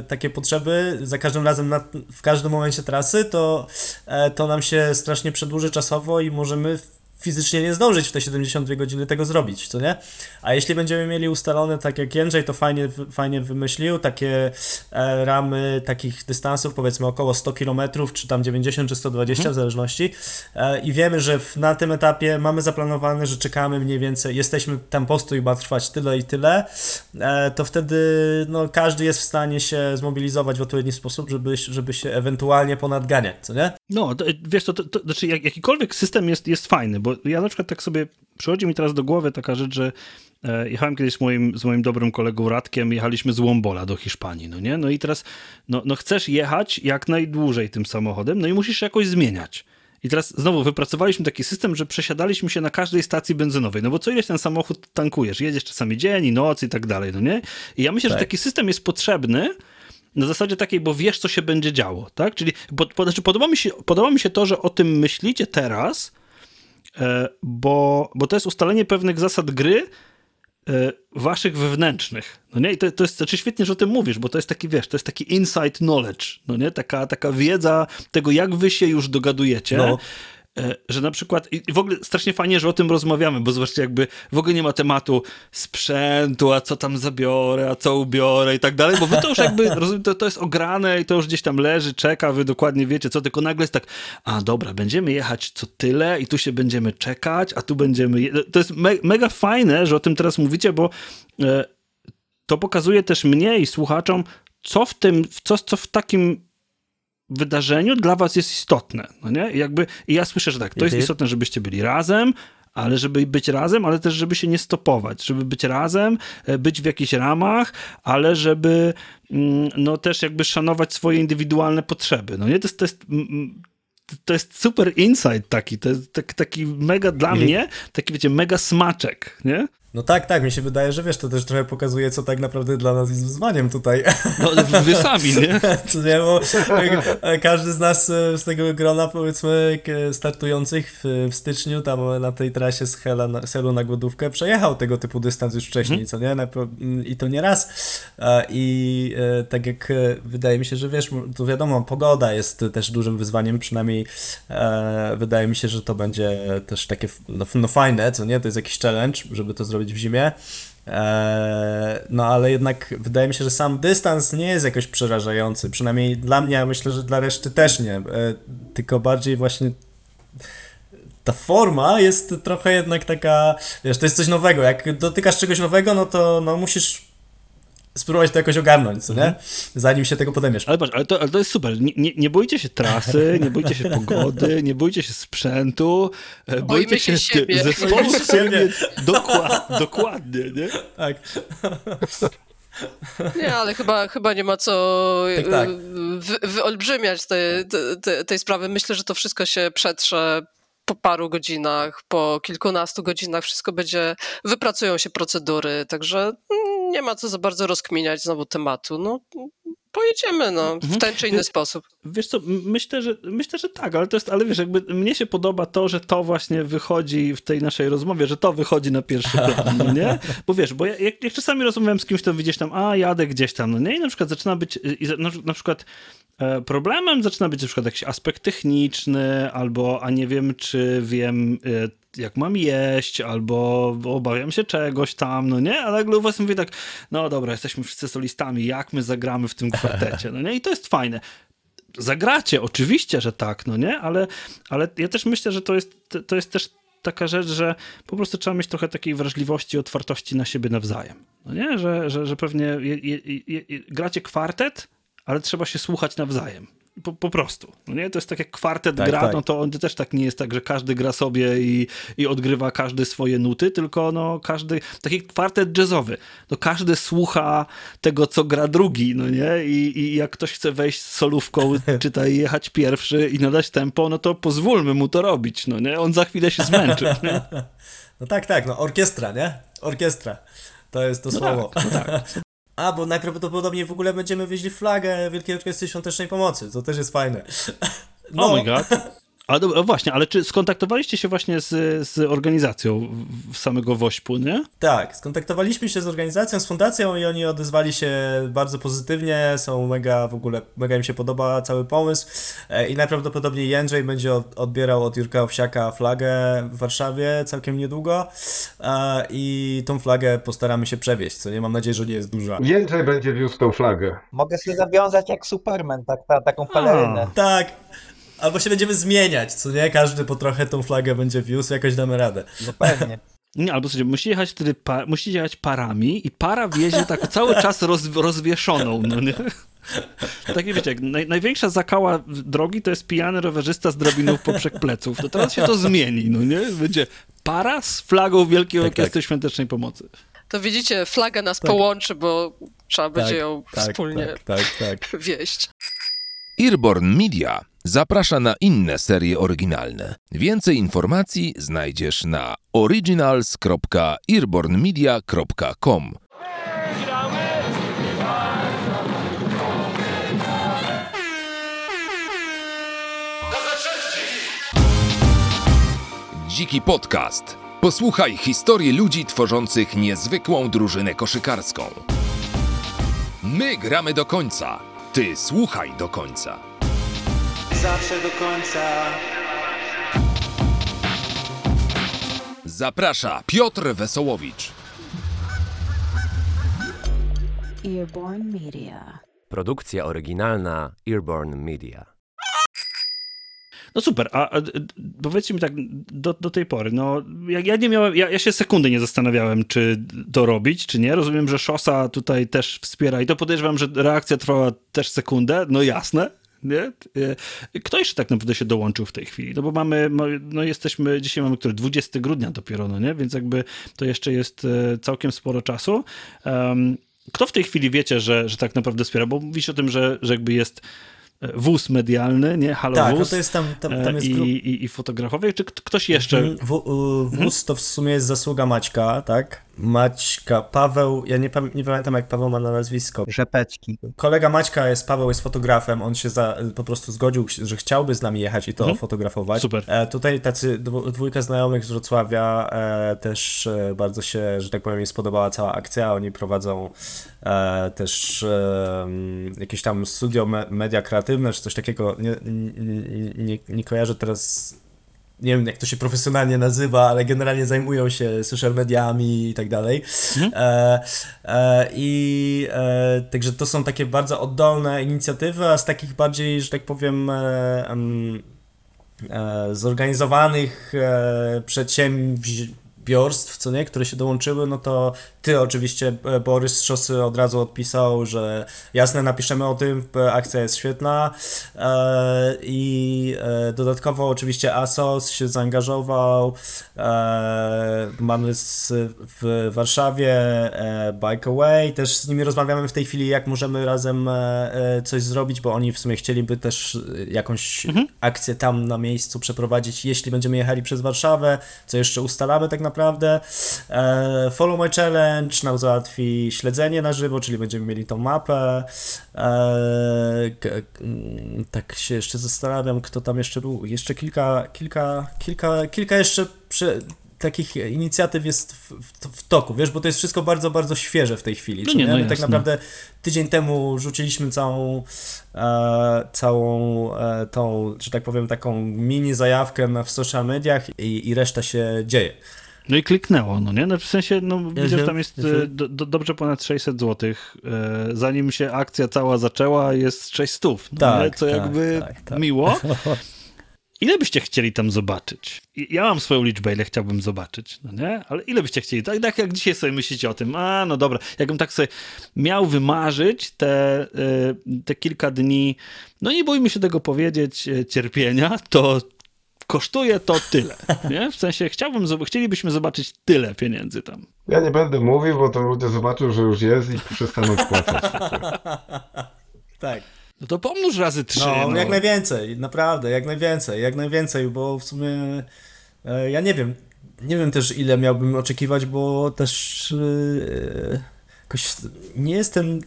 Speaker 10: takie potrzeby za każdym razem, na, w każdym momencie trasy, to, e, to nam się strasznie przedłuży czasowo i możemy fizycznie nie zdążyć w te 72 godziny tego zrobić, co nie? A jeśli będziemy mieli ustalone, tak jak Jędrzej to fajnie, fajnie wymyślił, takie e, ramy takich dystansów, powiedzmy około 100 km, czy tam 90 czy 120 mhm. w zależności e, i wiemy, że w, na tym etapie mamy zaplanowane, że czekamy mniej więcej, jesteśmy, ten postój ma trwać tyle i tyle, e, to wtedy no, każdy jest w stanie się zmobilizować w odpowiedni sposób, żeby, żeby się ewentualnie ponadganiać, co nie?
Speaker 6: No, to, wiesz, to, to, to znaczy jak, jakikolwiek system jest, jest fajny, bo ja na przykład tak sobie, przychodzi mi teraz do głowy taka rzecz, że e, jechałem kiedyś z moim, z moim dobrym kolegą Radkiem, jechaliśmy z Łombola do Hiszpanii, no nie? No i teraz, no, no chcesz jechać jak najdłużej tym samochodem, no i musisz jakoś zmieniać. I teraz znowu wypracowaliśmy taki system, że przesiadaliśmy się na każdej stacji benzynowej, no bo co ileś ten samochód tankujesz, jedziesz czasami dzień i noc i tak dalej, no nie? I ja myślę, tak. że taki system jest potrzebny, na zasadzie takiej, bo wiesz, co się będzie działo, tak? Czyli po, po, znaczy podoba, mi się, podoba mi się to, że o tym myślicie teraz, bo, bo to jest ustalenie pewnych zasad gry e, waszych wewnętrznych. No nie? I to, to jest znaczy świetnie, że o tym mówisz, bo to jest taki, wiesz, to jest taki inside knowledge, no nie? Taka, taka wiedza tego, jak wy się już dogadujecie. No. E, że na przykład, i w ogóle strasznie fajnie, że o tym rozmawiamy, bo zobaczcie, jakby w ogóle nie ma tematu sprzętu, a co tam zabiorę, a co ubiorę i tak dalej, bo wy to już jakby, to, to jest ograne i to już gdzieś tam leży, czeka, wy dokładnie wiecie co, tylko nagle jest tak, a dobra, będziemy jechać co tyle i tu się będziemy czekać, a tu będziemy, to jest me mega fajne, że o tym teraz mówicie, bo e, to pokazuje też mnie i słuchaczom, co w tym, co, co w takim wydarzeniu dla was jest istotne. No nie? I jakby, i ja słyszę, że tak, to jest mhm. istotne, żebyście byli razem, ale żeby być razem, ale też żeby się nie stopować, żeby być razem, e, być w jakichś ramach, ale żeby mm, no też jakby szanować swoje indywidualne potrzeby. No nie, to jest, to jest to jest super insight taki, to jest taki, taki mega dla mhm. mnie, taki wiecie, mega smaczek, nie?
Speaker 10: No tak, tak, mi się wydaje, że wiesz, to też trochę pokazuje, co tak naprawdę dla nas jest wyzwaniem tutaj.
Speaker 6: No, wy sami, nie?
Speaker 10: Co nie, bo każdy z nas e, z tego grona, powiedzmy, startujących w, styczniu, tam na tej trasie z, Hela, na, Helu na Głodówkę, przejechał tego typu dystans już wcześniej, hmm. co nie? I to nie raz. I e, tak jak e, wydaje mi się, że wiesz, tu wiadomo, pogoda jest też dużym wyzwaniem, przynajmniej wydaje mi się, że to będzie też takie no, no fajne, co nie? To jest jakiś challenge, żeby to zrobić w zimie. Eee, no ale jednak wydaje mi się, że sam dystans nie jest jakoś przerażający. Przynajmniej dla mnie, a myślę, że dla reszty też nie. Eee, tylko bardziej właśnie ta forma jest trochę jednak taka, wiesz, to jest coś nowego. Jak dotykasz czegoś nowego, no to no, musisz spróbować to jakoś ogarnąć, co nie? Mhm. Zanim się tego podejmiesz.
Speaker 6: Ale patrz, ale to, ale to jest super. Nie, nie, nie boicie się trasy, nie boicie się pogody, nie boicie się sprzętu,
Speaker 7: e, boicie się, się siebie.
Speaker 6: zespołu siebie. Dokład, dokładnie, nie?
Speaker 10: Tak.
Speaker 7: Nie, ale chyba, chyba nie ma co tak, tak. Wy, wyolbrzymiać tej, tej, tej sprawy. Myślę, że to wszystko się przetrze po paru godzinach, po kilkunastu godzinach wszystko będzie, wypracują się procedury, także nie ma co za bardzo rozkminiać znowu tematu. No, pojedziemy no, w mhm. ten czy inny sposób.
Speaker 6: Wiesz co, myślę, że myślę, że tak, ale to jest, ale wiesz, jakby mnie się podoba to, że to właśnie wychodzi w tej naszej rozmowie, że to wychodzi na pierwszy plan, no nie? Bo wiesz, bo ja, jak, jak czasami rozmawiam z kimś, to widzisz tam, a jadę gdzieś tam, no nie? I na przykład zaczyna być, i na, na przykład e, problemem zaczyna być na przykład jakiś aspekt techniczny, albo a nie wiem, czy wiem e, jak mam jeść, albo obawiam się czegoś tam, no nie? Ale nagle u was mówię tak, no dobra, jesteśmy wszyscy solistami, jak my zagramy w tym kwartecie, no nie? I to jest fajne. Zagracie, oczywiście, że tak, no nie? Ale, ale ja też myślę, że to jest, to jest też taka rzecz, że po prostu trzeba mieć trochę takiej wrażliwości, otwartości na siebie nawzajem. No nie? Że, że, że pewnie je, je, je, gracie kwartet, ale trzeba się słuchać nawzajem. Po, po, prostu. No nie? To jest tak jak kwartet tak, gra, tak. no to on też tak nie jest tak, że każdy gra sobie i, i odgrywa każdy swoje nuty, tylko no każdy, taki kwartet jazzowy, no każdy słucha tego, co gra drugi, no nie? I, i jak ktoś chce wejść z solówką, czytaj, jechać pierwszy i nadać tempo, no to pozwólmy mu to robić, no nie? On za chwilę się zmęczy, nie?
Speaker 10: No tak, tak, no orkiestra, nie? Orkiestra. To jest to no słowo. Tak, no tak. A, bo najprawdopodobniej w ogóle będziemy wieźli flagę Wielkiej Orkiestry Świątecznej Pomocy, to też jest fajne.
Speaker 6: No. Oh my god. Ale dobra, właśnie, ale czy skontaktowaliście się właśnie z, z organizacją samego Wośpu, nie?
Speaker 10: Tak, skontaktowaliśmy się z organizacją, z fundacją i oni odezwali się bardzo pozytywnie, są mega w ogóle, mega im się podoba cały pomysł e, i najprawdopodobniej Jędrzej będzie odbierał od Jurka Owsiaka flagę w Warszawie całkiem niedługo e, i tą flagę postaramy się przewieźć, co nie mam nadzieję, że nie jest duża.
Speaker 8: Jędrzej będzie wiózł tą flagę.
Speaker 9: Mogę sobie zawiązać jak Superman, tak, ta, taką pelerynę.
Speaker 10: Tak, Albo się będziemy zmieniać, co nie? Każdy po trochę tą flagę będzie wiózł, jakoś damy radę.
Speaker 9: No pewnie.
Speaker 6: Nie, albo słuchajcie, musi jechać wtedy, pa, musicie jechać parami i para wiezie tak cały czas roz, rozwieszoną, no nie? Tak wiecie, jak naj, największa zakała drogi to jest pijany rowerzysta z drabinów poprzek pleców. To teraz się to zmieni, no nie? Będzie para z flagą Wielkiej tak, Orkiestry tak. Świątecznej Pomocy.
Speaker 7: To widzicie, flaga nas tak. połączy, bo trzeba tak, będzie ją
Speaker 6: tak,
Speaker 7: wspólnie
Speaker 6: tak, tak,
Speaker 7: wieść.
Speaker 1: Earborn Media zaprasza na inne serie oryginalne. Więcej informacji znajdziesz na originals.earbornmedia.com. Dziki Podcast. Posłuchaj historii ludzi tworzących niezwykłą drużynę koszykarską. My gramy do końca. Ty słuchaj do końca zawsze do końca. Zaprasza Piotr Wesołowicz.
Speaker 4: Earborn Media. Produkcja oryginalna Earborn Media.
Speaker 6: No super, a, a powiedzcie mi tak, do, do tej pory, no ja, ja nie miałem, ja, ja, się sekundy nie zastanawiałem, czy to robić, czy nie. Rozumiem, że Szosa tutaj też wspiera i to podejrzewam, że reakcja trwała też sekundę, no jasne, nie? E, kto jeszcze tak naprawdę się dołączył w tej chwili? No bo mamy, no jesteśmy, dzisiaj mamy który 20 grudnia dopiero, no nie? Więc jakby to jeszcze jest e, całkiem sporo czasu. Kto w tej chwili wiecie, że, że tak naprawdę wspiera? Bo mówisz o tym, że, że jakby jest wóz medialny, nie? Halo
Speaker 10: tak,
Speaker 6: wóz.
Speaker 10: No to jest tam, tam, tam jest
Speaker 6: I, i, I fotografowie, czy ktoś jeszcze? W,
Speaker 10: w, wóz hmm? to w sumie jest zasługa Maćka, tak? Maćka, Paweł, ja nie, nie, pamiętam jak Paweł ma na nazwisko.
Speaker 9: Rzepeczki.
Speaker 10: Kolega Maćka jest, Paweł jest fotografem, on się za, po prostu zgodził, że chciałby z nami jechać i to mhm. fotografować.
Speaker 6: Super.
Speaker 10: E, tutaj tacy dwójka znajomych z Wrocławia e, też e, bardzo się, że tak powiem, mi spodobała cała akcja, oni prowadzą e, też e, jakieś tam studio me, media kreatywne, czy coś takiego, nie, nie, nie, nie kojarzę teraz nie wiem jak to się profesjonalnie nazywa, ale generalnie zajmują się social mediami i tak dalej. Mhm. E, e, I e, także to są takie bardzo oddolne inicjatywy, a z takich bardziej, że tak powiem, zorganizowanych przedsięwzięć biorstw, co nie, które się dołączyły, no to ty oczywiście, e, Borys Szosy od razu odpisał, że jasne, napiszemy o tym, akcja jest świetna e, i e, dodatkowo oczywiście ASOS się zaangażował, e, mamy z, w Warszawie e, Bike Away, też z nimi rozmawiamy w tej chwili, jak możemy razem e, coś zrobić, bo oni w sumie chcieliby też jakąś mhm. akcję tam na miejscu przeprowadzić, jeśli będziemy jechali przez Warszawę, co jeszcze ustalamy tak naprawdę. Follow My Challenge challenge nam załatwi śledzenie na żywo, czyli będziemy mieli tą mapę. Eee, tak się jeszcze zastanawiam, kto tam jeszcze był. Jeszcze kilka, kilka, kilka, kilka jeszcze przy, takich inicjatyw jest w, w, w, toku, wiesz, bo to jest wszystko bardzo, bardzo świeże w tej chwili. No nie, no My tak naprawdę tydzień temu rzuciliśmy całą, e, całą e, tą, że tak powiem, taką mini zajawkę na, w social mediach i, i reszta się dzieje.
Speaker 6: No i kliknęło, no nie? No w sensie, no widzę, że tam jest e, do, do, dobrze ponad 600 zł. E, zanim się akcja cała zaczęła, jest 600, no tak, nie? co tak, jakby tak, tak. miło. Ile byście chcieli tam zobaczyć? Ja mam swoją liczbę, ile chciałbym zobaczyć, no nie? Ale ile byście chcieli? Tak, tak jak dzisiaj sobie myślicie o tym, a no dobra, jakbym tak sobie miał wymarzyć te, e, te kilka dni, no nie bójmy się tego powiedzieć, cierpienia, to kosztuje to tyle. Nie? W sensie chciałbym, chcielibyśmy zobaczyć tyle pieniędzy tam.
Speaker 8: Ja nie będę mówił, bo to ludzie zobaczą, że już jest i przestaną płacać.
Speaker 10: tak.
Speaker 6: No to pomnóż razy trzy.
Speaker 10: No, no, jak najwięcej, naprawdę, jak najwięcej, jak najwięcej, bo w sumie e, ja nie wiem, nie wiem też ile miałbym oczekiwać, bo też e, jakoś nie jestem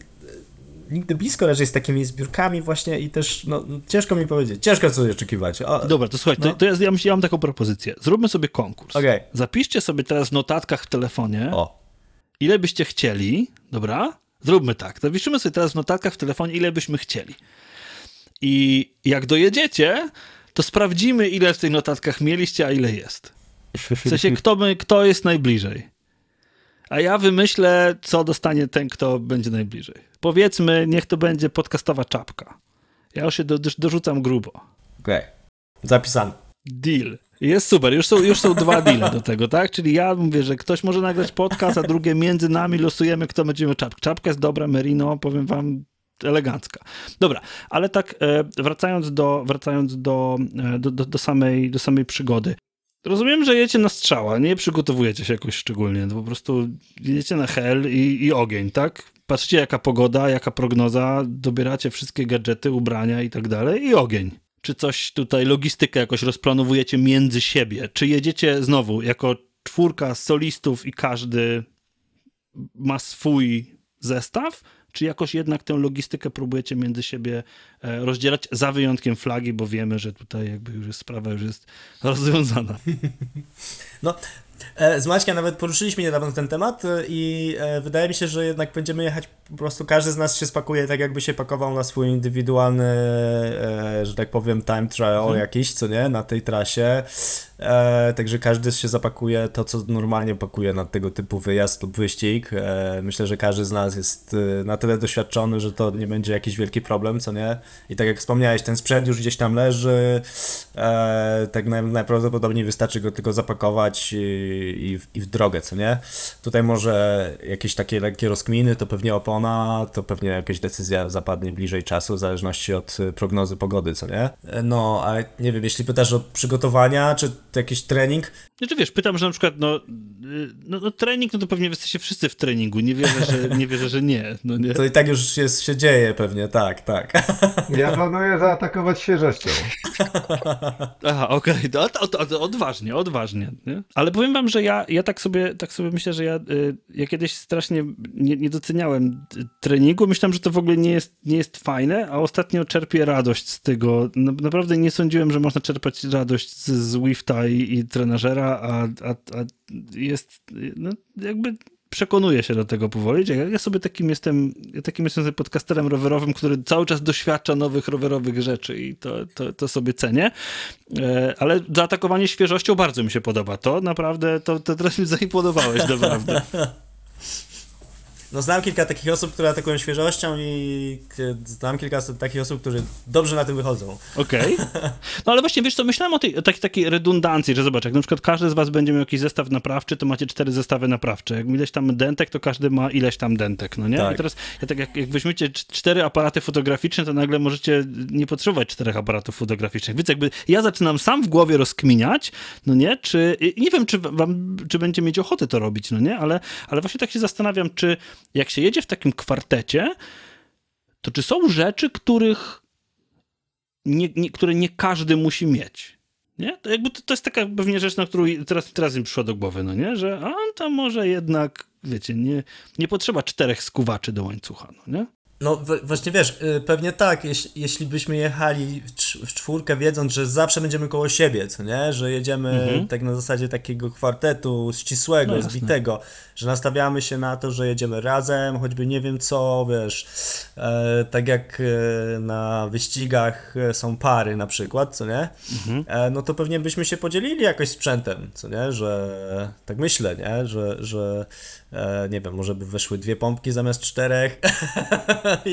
Speaker 10: nigdy blisko raczej z takimi zbiórkami właśnie i też, no, ciężko mi powiedzieć, ciężko coś oczekiwać. O,
Speaker 6: Dobra, to słuchaj,
Speaker 10: no.
Speaker 6: to, to ja, ja, ja mam taką propozycję. Zróbmy sobie konkurs.
Speaker 10: Okej.
Speaker 6: Zapiszcie sobie teraz w notatkach w telefonie,
Speaker 10: O,
Speaker 6: ile byście chcieli, dobra? Zróbmy tak. Zapiszmy sobie teraz w notatkach w telefonie, ile byśmy chcieli. I jak dojedziecie, to sprawdzimy, ile w tych notatkach mieliście, a ile jest. W sensie, kto, by, kto jest najbliżej. A ja wymyślę, co dostanie ten, kto będzie najbliżej. Powiedzmy, niech to będzie podcastowa czapka. Ja już się do, dorzucam grubo.
Speaker 10: okej. Zapisany.
Speaker 6: Deal. Jest super, już są, już są dwa deale do tego, tak? Czyli ja mówię, że ktoś może nagrać podcast, a drugie między nami losujemy, kto będzie miał czapkę. Czapka jest dobra, Merino, powiem wam, elegancka. Dobra, ale tak e, wracając do, wracając do, e, do, do, do, samej, do samej przygody. Rozumiem, że jecie na strzała, nie przygotowujecie się jakoś szczególnie, to po prostu jedziecie na hel i, i ogień, tak? Patrzycie jaka pogoda, jaka prognoza, dobieracie wszystkie gadżety, ubrania i tak dalej i ogień. Czy coś tutaj, logistykę jakoś rozplanowujecie między siebie? Czy jedziecie znowu jako czwórka solistów i każdy ma swój zestaw? Czy jakoś jednak tę logistykę próbujecie między siebie e, rozdzielać, za wyjątkiem flagi, bo wiemy, że tutaj jakby już jest sprawa już jest rozwiązana.
Speaker 10: No, z Maćkiem nawet poruszyliśmy niedawno ten temat e, i e, wydaje mi się, że jednak będziemy jechać, po prostu każdy z nas się spakuje tak jakby się pakował na swój indywidualny, e, że tak powiem, time trial
Speaker 6: Mhm.
Speaker 10: jakiś, co nie, na tej trasie. E, także każdy się zapakuje to, co normalnie pakuje na tego typu wyjazd lub wyścig. E, myślę, że każdy z nas jest e, na tyle doświadczony, że to nie będzie jakiś wielki problem, co nie? I tak jak wspomniałeś, ten sprzęt już gdzieś tam leży, e, tak naj, najprawdopodobniej wystarczy go tylko zapakować i, i, w, i w drogę, co nie? Tutaj może jakieś takie lekkie rozkminy, to pewnie opona, to pewnie jakaś decyzja zapadnie bliżej czasu, w zależności od e, prognozy pogody, co nie? No, a nie wiem, jeśli pytasz o przygotowania, czy jakiś trening,
Speaker 6: Znaczy wiesz, pytam, że na przykład, no, y, no, no trening, no to pewnie jesteście wszyscy w treningu, nie wierzę, że nie, wierzę, że nie, no nie.
Speaker 10: to i tak już jest, się dzieje pewnie, tak, tak.
Speaker 8: Ja planuję zaatakować świeżością.
Speaker 6: Aha, okej, to, to, to odważnie, odważnie. Nie? Ale powiem wam, że ja, ja tak, sobie, tak sobie myślę, że ja, y, ja kiedyś strasznie nie, nie doceniałem treningu. Myślałem, że to w ogóle nie jest, nie jest fajne, a ostatnio czerpię radość z tego. Naprawdę nie sądziłem, że można czerpać radość z, z Wifta i, i trenażera, a, a, a jest no, jakby przekonuję się do tego powoli. Ja, sobie takim jestem, ja takim jestem podcasterem rowerowym, który cały czas doświadcza nowych rowerowych rzeczy i to, to, to sobie cenię. E, ale zaatakowanie świeżością bardzo mi się podoba. To naprawdę, to, to teraz mi zaimponowałeś, naprawdę.
Speaker 10: No znam kilka takich osób, które atakują świeżością i znam kilka takich osób, którzy dobrze na tym wychodzą.
Speaker 6: Okej. No ale właśnie, wiesz co, myślałem o tej takiej, takiej redundancji, że zobacz, jak na przykład każdy z was będzie miał jakiś zestaw naprawczy, to macie cztery zestawy naprawcze. Jak ileś tam dentek, to każdy ma ileś tam dentek, no nie?
Speaker 10: Tak.
Speaker 6: I teraz, ja tak jak, jak weźmiecie cz- cztery aparaty fotograficzne, to nagle możecie nie potrzebować czterech aparatów fotograficznych. Więc jakby ja zaczynam sam w głowie rozkminiać, no nie? Czy, nie wiem, czy wam, czy będzie mieć ochotę to robić, no nie? Ale, ale właśnie tak się zastanawiam, czy jak się jedzie w takim kwartecie, to czy są rzeczy, których nie, nie, które nie każdy musi mieć. Nie? To, jakby to, to jest taka pewnie rzecz, na którą teraz, teraz mi przyszła do głowy, no nie? Że a to może jednak, wiecie, nie, nie potrzeba czterech skuwaczy do łańcucha, no nie?
Speaker 10: No właśnie wiesz, y, pewnie tak, jeś, jeśli byśmy jechali w, cz- w czwórkę wiedząc, że zawsze będziemy koło siebie, co nie? Że jedziemy
Speaker 6: Mhm.
Speaker 10: tak na zasadzie takiego kwartetu ścisłego,
Speaker 6: No
Speaker 10: zbitego, że nastawiamy się na to, że jedziemy razem, choćby nie wiem co, wiesz, e, tak jak e, na wyścigach e, są pary na przykład, co nie?
Speaker 6: Mhm.
Speaker 10: E, no to pewnie byśmy się podzielili jakoś sprzętem, co nie? Że tak myślę, nie? Że, że e, nie wiem, może by weszły dwie pompki zamiast czterech i,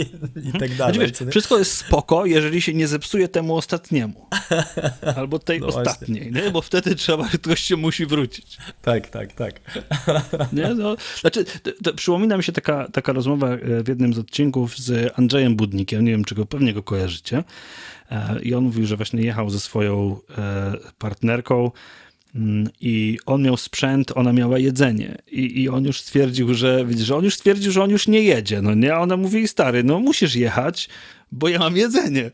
Speaker 10: i tak dalej.
Speaker 6: Znaczy, wiesz,
Speaker 10: co nie?
Speaker 6: wszystko jest spoko, jeżeli się nie zepsuje temu ostatniemu. Albo tej
Speaker 10: No
Speaker 6: ostatniej, nie? Bo wtedy trzeba, ktoś się musi wrócić.
Speaker 10: Tak, tak, tak.
Speaker 6: Nie? No, znaczy, to, to przypomina mi się taka, taka rozmowa e, w jednym z odcinków z Andrzejem Budnikiem, nie wiem, czy go pewnie go kojarzycie. E, I on mówił, że właśnie jechał ze swoją e, partnerką i on miał sprzęt, ona miała jedzenie. I, I on już stwierdził, że widzisz, on już stwierdził, że on już nie jedzie, no nie? A ona mówi, stary, no musisz jechać, bo ja mam jedzenie.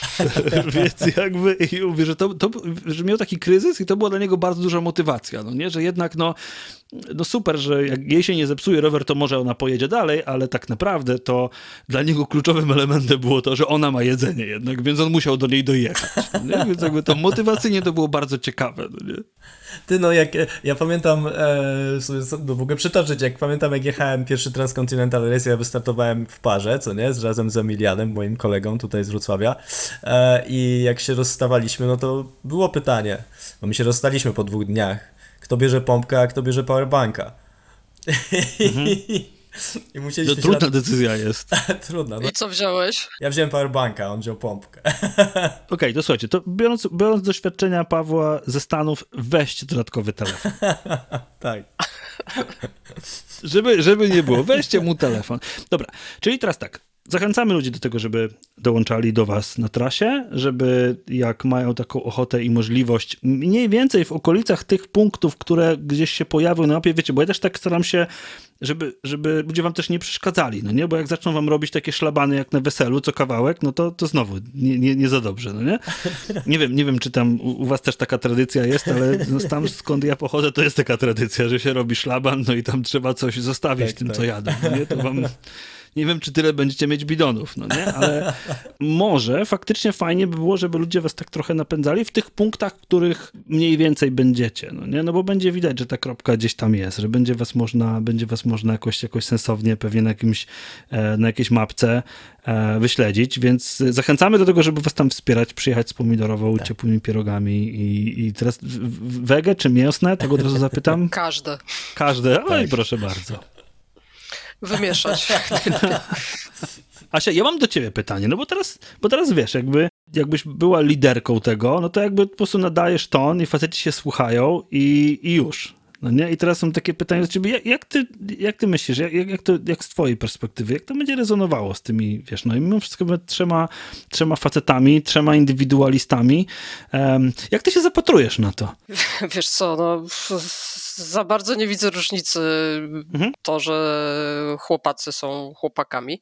Speaker 6: Więc jakby i mówię, że, to, to, że miał taki kryzys i to była dla niego bardzo duża motywacja, no nie? Że jednak no, no super, że jak jej się nie zepsuje rower, to może ona pojedzie dalej, ale tak naprawdę to dla niego kluczowym elementem było to, że ona ma jedzenie jednak, więc on musiał do niej dojechać. No więc jakby to motywacyjnie to było bardzo ciekawe, no nie?
Speaker 10: Ty no, jak ja pamiętam, e, sobie no, mogę przytoczyć, jak pamiętam jak jechałem pierwszy Transcontinental Race, ja wystartowałem w parze, co nie, z razem z Emilianem, moim kolegą tutaj z Wrocławia e, i jak się rozstawaliśmy, no to było pytanie, bo my się rozstaliśmy po dwóch dniach, kto bierze pompkę, a kto bierze powerbanka. Mhm.
Speaker 6: I musieliśmy to trudna decyzja jest.
Speaker 10: trudna. No.
Speaker 7: I co wziąłeś?
Speaker 10: Ja wziąłem powerbanka, on wziął pompkę.
Speaker 6: Okej, okay, to słuchajcie, to biorąc, biorąc doświadczenia Pawła ze Stanów, weźcie dodatkowy telefon.
Speaker 10: tak.
Speaker 6: żeby, żeby nie było, weźcie mu telefon. Dobra, czyli teraz tak. Zachęcamy ludzi do tego, żeby dołączali do Was na trasie, żeby jak mają taką ochotę i możliwość, mniej więcej w okolicach tych punktów, które gdzieś się pojawią na mapie, wiecie, bo ja też tak staram się, żeby, żeby ludzie Wam też nie przeszkadzali, no nie? Bo jak zaczną Wam robić takie szlabany jak na weselu, co kawałek, no to, to znowu nie, nie, nie za dobrze, no nie? Nie wiem, nie wiem, czy tam u, u Was też taka tradycja jest, ale no, tam skąd ja pochodzę, to jest taka tradycja, że się robi szlaban, no i tam trzeba coś zostawić tak, tym, tak. co jadą, no nie? To Wam nie wiem, czy tyle będziecie mieć bidonów, no nie? Ale może faktycznie fajnie by było, żeby ludzie was tak trochę napędzali w tych punktach, w których mniej więcej będziecie, no nie? No bo będzie widać, że ta kropka gdzieś tam jest, że będzie was można, będzie was można jakoś, jakoś sensownie pewnie na jakimś, e, na jakiejś mapce e, wyśledzić, więc zachęcamy do tego, żeby was tam wspierać, przyjechać z pomidorową, tak. ciepłymi pierogami i, i teraz wege czy mięsne? Tak od razu zapytam.
Speaker 7: Każde.
Speaker 6: Każde? Oj, tak. proszę bardzo
Speaker 7: wymieszać.
Speaker 6: Asia, ja mam do ciebie pytanie, no bo teraz, bo teraz wiesz, jakby jakbyś była liderką tego, no to jakby po prostu nadajesz ton i faceci się słuchają i, i już. No nie? I teraz są takie pytania do ciebie, jak, jak, ty, jak ty myślisz, jak, jak, to, jak z twojej perspektywy, jak to będzie rezonowało z tymi, wiesz, no i mimo wszystko trzema, trzema facetami, trzema indywidualistami. Um, jak ty się zapatrujesz na to?
Speaker 7: Wiesz co, no za bardzo nie widzę różnicy mhm. to, że chłopacy są chłopakami.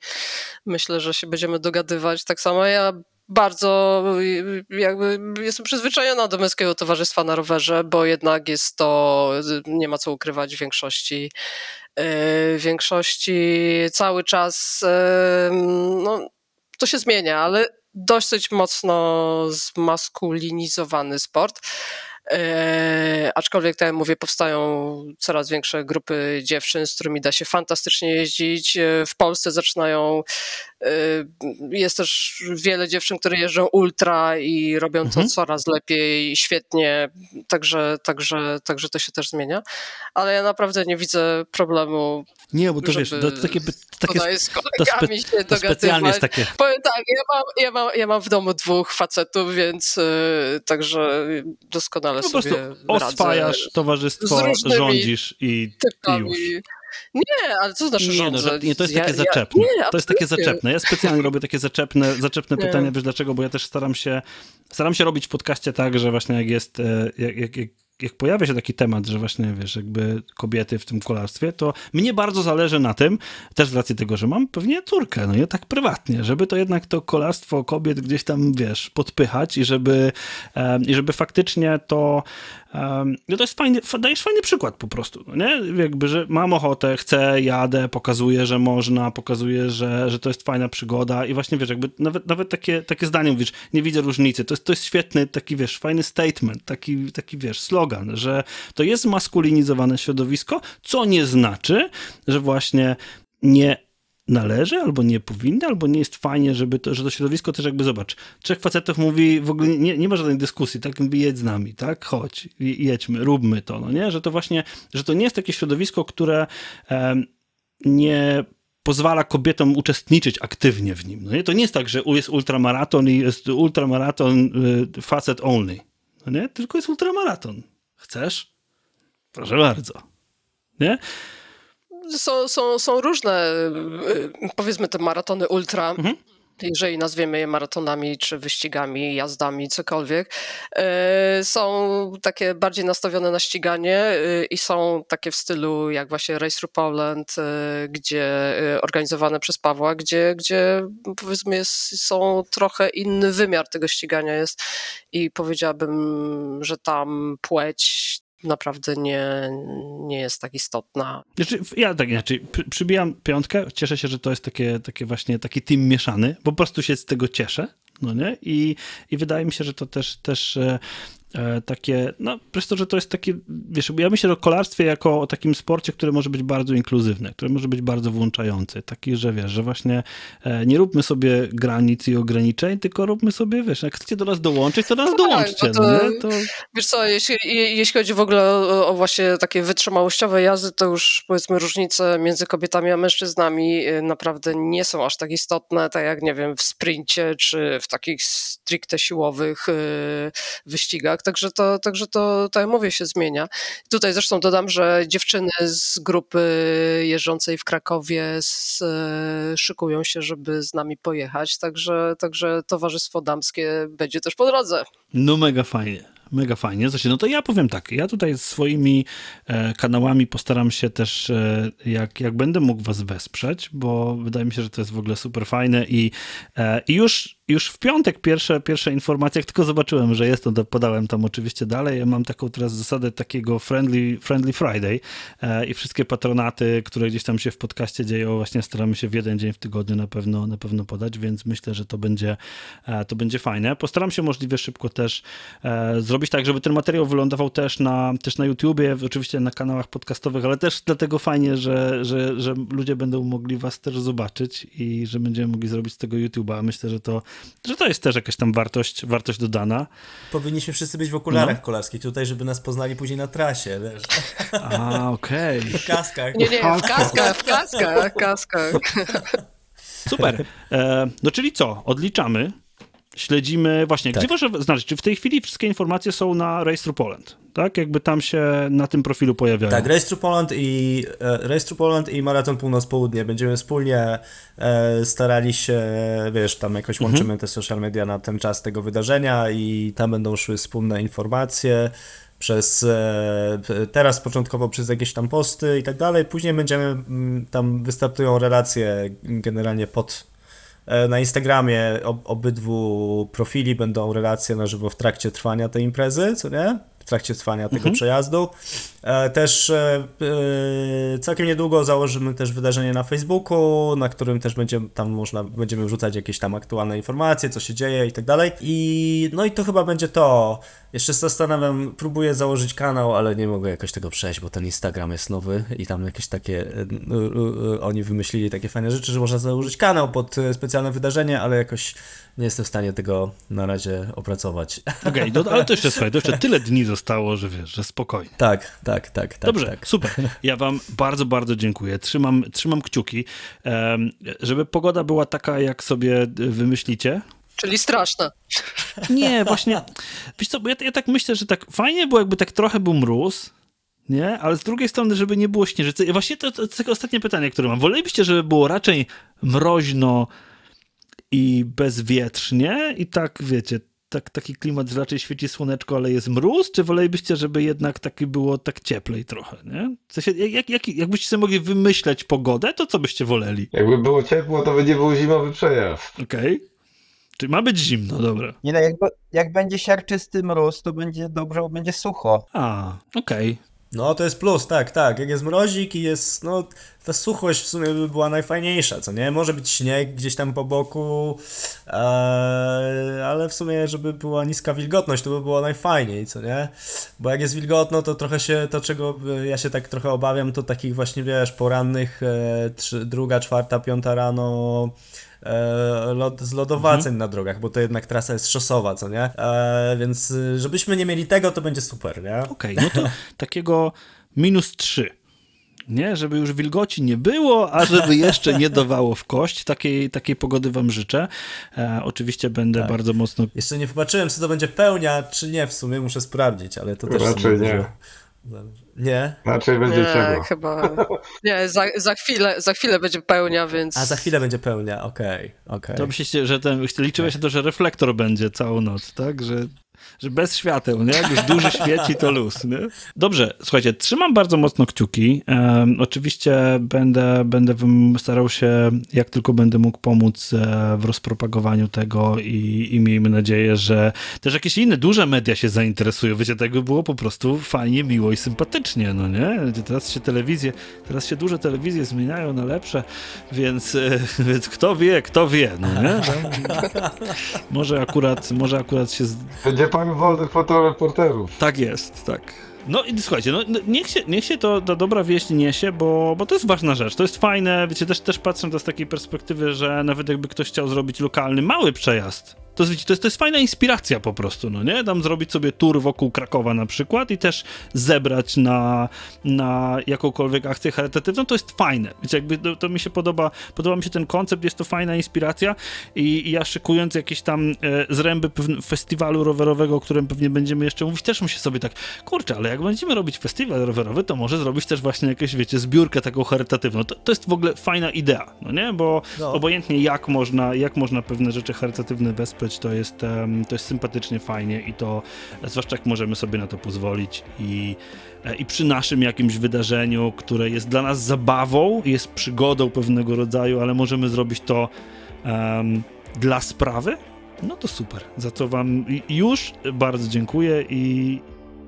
Speaker 7: Myślę, że się będziemy dogadywać tak samo. Ja bardzo jakby jestem przyzwyczajona do męskiego towarzystwa na rowerze, bo jednak jest to, nie ma co ukrywać, w większości, w większości cały czas e, no, to się zmienia, ale dosyć mocno zmaskulinizowany sport. E, aczkolwiek, tak jak mówię, powstają coraz większe grupy dziewczyn, z którymi da się fantastycznie jeździć. E, w Polsce zaczynają, e, jest też wiele dziewczyn, które jeżdżą ultra i robią mhm. to coraz lepiej, świetnie, także, także, także to się też zmienia. Ale ja naprawdę nie widzę problemu.
Speaker 6: Nie, bo to wiesz, to, to takie, takie
Speaker 7: z to, spe, się to specjalnie jest takie. Powiem tak, ja mam, ja, mam, ja mam w domu dwóch facetów, więc także doskonale po prostu
Speaker 6: oswajasz towarzystwo, rządzisz i, i już.
Speaker 7: Nie, ale co znaczy
Speaker 6: nie,
Speaker 7: no,
Speaker 6: nie, to jest takie ja, zaczepne. Ja, nie, to jest takie zaczepne. Ja specjalnie robię takie zaczepne, zaczepne pytania, wiesz dlaczego? Bo ja też staram się, staram się robić w podcaście tak, że właśnie jak jest, e, jak, jak, jak jak pojawia się taki temat, że właśnie, wiesz, jakby kobiety w tym kolarstwie, to mnie bardzo zależy na tym, też z racji tego, że mam pewnie córkę, no nie tak prywatnie, żeby to jednak to kolarstwo kobiet gdzieś tam, wiesz, podpychać i żeby, i żeby faktycznie to no to jest fajny, dajesz fajny przykład po prostu, no nie? Jakby, że mam ochotę, chcę, jadę, pokazuję, że można, pokazuję, że, że to jest fajna przygoda i właśnie, wiesz, jakby nawet, nawet takie, takie zdanie mówisz, nie widzę różnicy, to jest, to jest świetny taki, wiesz, fajny statement, taki, taki, wiesz, slogan, że to jest maskulinizowane środowisko, co nie znaczy, że właśnie nie należy, albo nie powinny, albo nie jest fajnie, żeby to, że to środowisko też jakby, zobacz, trzech facetów mówi, w ogóle nie, nie ma żadnej dyskusji, tak, jakby jedź z nami, tak, chodź, jedźmy, róbmy to, no nie, że to właśnie, że to nie jest takie środowisko, które um, nie pozwala kobietom uczestniczyć aktywnie w nim, no nie, to nie jest tak, że jest ultramaraton i jest ultramaraton y, facet only, no nie, tylko jest ultramaraton. Chcesz? Proszę bardzo. Nie?
Speaker 7: są, są, są różne, y, powiedzmy, te maratony ultra. Mhm. Jeżeli nazwiemy je maratonami, czy wyścigami, jazdami, cokolwiek, e, są takie bardziej nastawione na ściganie e, i są takie w stylu jak właśnie Race Through Poland, e, gdzie organizowane przez Pawła, gdzie, gdzie powiedzmy jest, są trochę inny wymiar tego ścigania jest. I powiedziałabym, że tam płeć naprawdę nie, nie jest tak istotna.
Speaker 6: Znaczy, ja tak inaczej, przybijam piątkę, cieszę się, że to jest takie, takie właśnie taki team mieszany, po prostu się z tego cieszę, no nie? I, i wydaje mi się, że to też, też e, takie, no przez to, że to jest takie, wiesz, ja myślę o kolarstwie jako o takim sporcie, który może być bardzo inkluzywny, który może być bardzo włączający, taki, że wiesz, że właśnie e, nie róbmy sobie granic i ograniczeń, tylko róbmy sobie, wiesz, jak chcecie do nas dołączyć, to do nas no dołączcie, tak, no to, no to...
Speaker 7: Wiesz co, jeśli, jeśli chodzi w ogóle o, o, właśnie takie wytrzymałościowe jazdy, to już powiedzmy różnice między kobietami a mężczyznami e, naprawdę nie są aż tak istotne, tak jak, nie wiem, w sprincie, czy w takich stricte siłowych wyścigach, tak? Także to, także to, tak jak mówię, się zmienia. Tutaj zresztą dodam, że dziewczyny z grupy jeżdżącej w Krakowie z, e, szykują się, żeby z nami pojechać, także, także towarzystwo damskie będzie też po drodze.
Speaker 6: No mega fajnie. Mega fajnie. No to ja powiem tak, ja tutaj swoimi e, kanałami postaram się też, e, jak, jak będę mógł was wesprzeć, bo wydaje mi się, że to jest w ogóle super fajne i, e, i już już w piątek pierwsze, pierwsze informacje, jak tylko zobaczyłem, że jest, to podałem tam oczywiście dalej. Ja mam taką teraz zasadę takiego friendly, friendly Friday e, i wszystkie patronaty, które gdzieś tam się w podcaście dzieją, właśnie staramy się w jeden dzień w tygodniu na pewno, na pewno podać, więc myślę, że to będzie, e, to będzie fajne. Postaram się możliwie szybko też e, zrobić tak, żeby ten materiał wylądował też na, też na YouTubie, oczywiście na kanałach podcastowych, ale też dlatego fajnie, że, że, że ludzie będą mogli was też zobaczyć i że będziemy mogli zrobić z tego YouTube'a. Myślę, że to że to jest też jakaś tam wartość, wartość dodana.
Speaker 10: Powinniśmy wszyscy być w okularach no. kolarskich tutaj, żeby nas poznali później na trasie, wiesz.
Speaker 6: A, okej. Okay.
Speaker 10: W kaskach.
Speaker 7: Nie, nie, w kaskach, w kaskach, w kaskach.
Speaker 6: Super. E, no czyli co? Odliczamy. Śledzimy właśnie, tak. gdzie można znaleźć? Czy w tej chwili wszystkie informacje są na Through Poland? Tak? Jakby tam się na tym profilu pojawiają.
Speaker 10: Tak, Through Poland i, e, Through Poland i Maraton Północ-Południe. Będziemy wspólnie e, starali się, wiesz, tam jakoś mhm. łączymy te social media na ten czas tego wydarzenia i tam będą szły wspólne informacje przez e, teraz początkowo przez jakieś tam posty i tak dalej. Później będziemy tam wystartują relacje generalnie pod na Instagramie obydwu profili będą relacje na żywo w trakcie trwania tej imprezy, co nie? W trakcie trwania tego mhm. przejazdu. E, też e, całkiem niedługo założymy też wydarzenie na Facebooku, na którym też będzie, tam można, będziemy wrzucać jakieś tam aktualne informacje, co się dzieje i tak dalej. I no i to chyba będzie to. Jeszcze zastanawiam, próbuję założyć kanał, ale nie mogę jakoś tego przejść, bo ten Instagram jest nowy i tam jakieś takie, e, oni wymyślili takie fajne rzeczy, że można założyć kanał pod e, specjalne wydarzenie, ale jakoś nie jestem w stanie tego na razie opracować.
Speaker 6: Okej, okay, no, ale to jeszcze słuchaj, to jeszcze tyle dni zostało, że wiesz, że spokojnie.
Speaker 10: Tak, tak, tak. tak
Speaker 6: Dobrze,
Speaker 10: tak.
Speaker 6: super. Ja wam bardzo, bardzo dziękuję. Trzymam, trzymam kciuki, żeby pogoda była taka, jak sobie wymyślicie.
Speaker 7: Czyli straszne.
Speaker 6: Nie, właśnie, wiesz co, ja, ja tak myślę, że tak fajnie było, jakby tak trochę był mróz, nie? Ale z drugiej strony, żeby nie było śnieżycy. I właśnie to, to, to takie ostatnie pytanie, które mam. Wolelibyście, żeby było raczej mroźno i bezwietrznie i tak, wiecie, tak, taki klimat, że raczej świeci słoneczko, ale jest mróz, czy wolelibyście, żeby jednak taki było tak cieplej trochę, nie? W sensie, jak, jak, jakbyście sobie mogli wymyśleć pogodę, to co byście woleli?
Speaker 8: Jakby było ciepło, to będzie był zimowy przejazd.
Speaker 6: Okej. Okay. Czyli ma być zimno, dobra.
Speaker 9: Nie no, jak, jak będzie siarczysty mróz, to będzie dobrze, bo będzie sucho.
Speaker 6: A, okej. Okay.
Speaker 10: No, to jest plus, tak, tak. Jak jest mrozik i jest, no, ta suchość w sumie by była najfajniejsza, co nie? Może być śnieg gdzieś tam po boku, ee, ale w sumie, żeby była niska wilgotność, to by było najfajniej, co nie? Bo jak jest wilgotno, to trochę się, to czego ja się tak trochę obawiam, to takich właśnie, wiesz, porannych, e, trzy, druga, czwarta, piąta rano, e, z lodowaceń mhm. na drogach, bo to jednak trasa jest szosowa, co nie? E, więc y, żebyśmy nie mieli tego, to będzie super, nie?
Speaker 6: Okej, okay, no to takiego minus 3 nie? Żeby już wilgoci nie było, a żeby jeszcze nie dawało w kość. Takiej, takiej pogody wam życzę. E, oczywiście będę tak. bardzo mocno...
Speaker 10: Jeszcze nie popatrzyłem, czy to będzie pełnia, czy nie w sumie, muszę sprawdzić, ale to też...
Speaker 8: Raczej nie.
Speaker 10: Nie?
Speaker 8: Znaczy będzie
Speaker 7: Nie,
Speaker 8: czego.
Speaker 7: chyba. Nie, za, za, chwilę, za chwilę będzie pełnia, więc.
Speaker 10: A za chwilę będzie pełnia, okej, okej.
Speaker 6: To myślicie, że ten, liczyłeś się to, że reflektor będzie całą noc, tak? Że, że bez świateł, nie? Jak już duży świeci, to luz, nie? Dobrze, słuchajcie, trzymam bardzo mocno kciuki. Um, oczywiście będę, będę starał się, jak tylko będę mógł pomóc e, w rozpropagowaniu tego i, i miejmy nadzieję, że też jakieś inne duże media się zainteresują. Wiecie, tego było po prostu fajnie, miło i sympatycznie, no nie? Teraz się telewizje, teraz się duże telewizje zmieniają na lepsze, więc, e, więc kto wie, kto wie, no nie? Może akurat, może akurat się... Z...
Speaker 8: Będzie pan wolnych fotoreporterów.
Speaker 6: Tak jest, tak. No i słuchajcie, no, niech, się, niech się to ta dobra wieść niesie, bo, bo to jest ważna rzecz. To jest fajne, wiecie, też, też patrzę to z takiej perspektywy, że nawet jakby ktoś chciał zrobić lokalny, mały przejazd, to, wiecie, to, jest, to jest fajna inspiracja po prostu, no nie? Tam zrobić sobie tour wokół Krakowa na przykład i też zebrać na, na jakąkolwiek akcję charytatywną, to jest fajne. Wiecie, jakby to, to mi się podoba, podoba mi się ten koncept, jest to fajna inspiracja i, i ja szykując jakieś tam e, zręby festiwalu rowerowego, o którym pewnie będziemy jeszcze mówić, też muszę sobie tak, kurczę, ale jak będziemy robić festiwal rowerowy, to może zrobić też właśnie jakieś, wiecie, zbiórkę taką charytatywną. To, to jest w ogóle fajna idea, no nie? Bo no. obojętnie jak można, jak można pewne rzeczy charytatywne wesprzeć, to jest, to jest sympatycznie, fajnie i to, zwłaszcza jak możemy sobie na to pozwolić i, e, i przy naszym jakimś wydarzeniu, które jest dla nas zabawą, jest przygodą pewnego rodzaju, ale możemy zrobić to um, dla sprawy, no to super. Za co wam już bardzo dziękuję i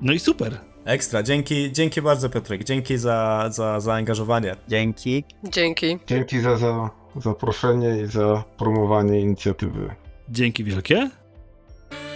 Speaker 6: no i super.
Speaker 10: Ekstra, dzięki, dzięki bardzo Piotrek, dzięki za, za zaangażowanie.
Speaker 9: Dzięki.
Speaker 7: Dzięki.
Speaker 8: Dzięki za, za zaproszenie i za promowanie inicjatywy.
Speaker 6: Dzięki wielkie.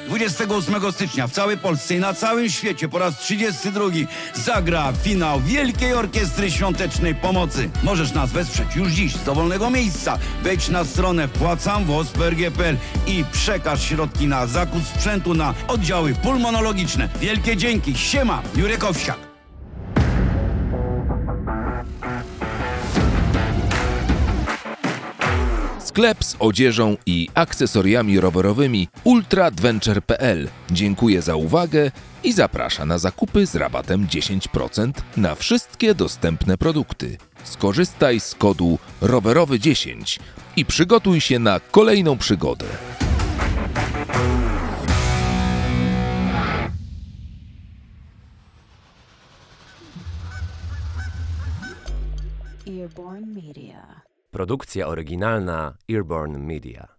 Speaker 5: 28 stycznia w całej Polsce i na całym świecie po raz 32 zagra finał Wielkiej Orkiestry Świątecznej Pomocy. Możesz nas wesprzeć już dziś z dowolnego miejsca. Wejdź na stronę wpłacam.pl i przekaż środki na zakup sprzętu na oddziały pulmonologiczne. Wielkie dzięki. Siema, Jurek Owsiak.
Speaker 1: Sklep z odzieżą i akcesoriami rowerowymi ultradventure.pl dziękuję za uwagę i zaprasza na zakupy z rabatem 10% na wszystkie dostępne produkty. Skorzystaj z kodu rowerowy10 i przygotuj się na kolejną przygodę.
Speaker 4: Produkcja oryginalna Earborn Media.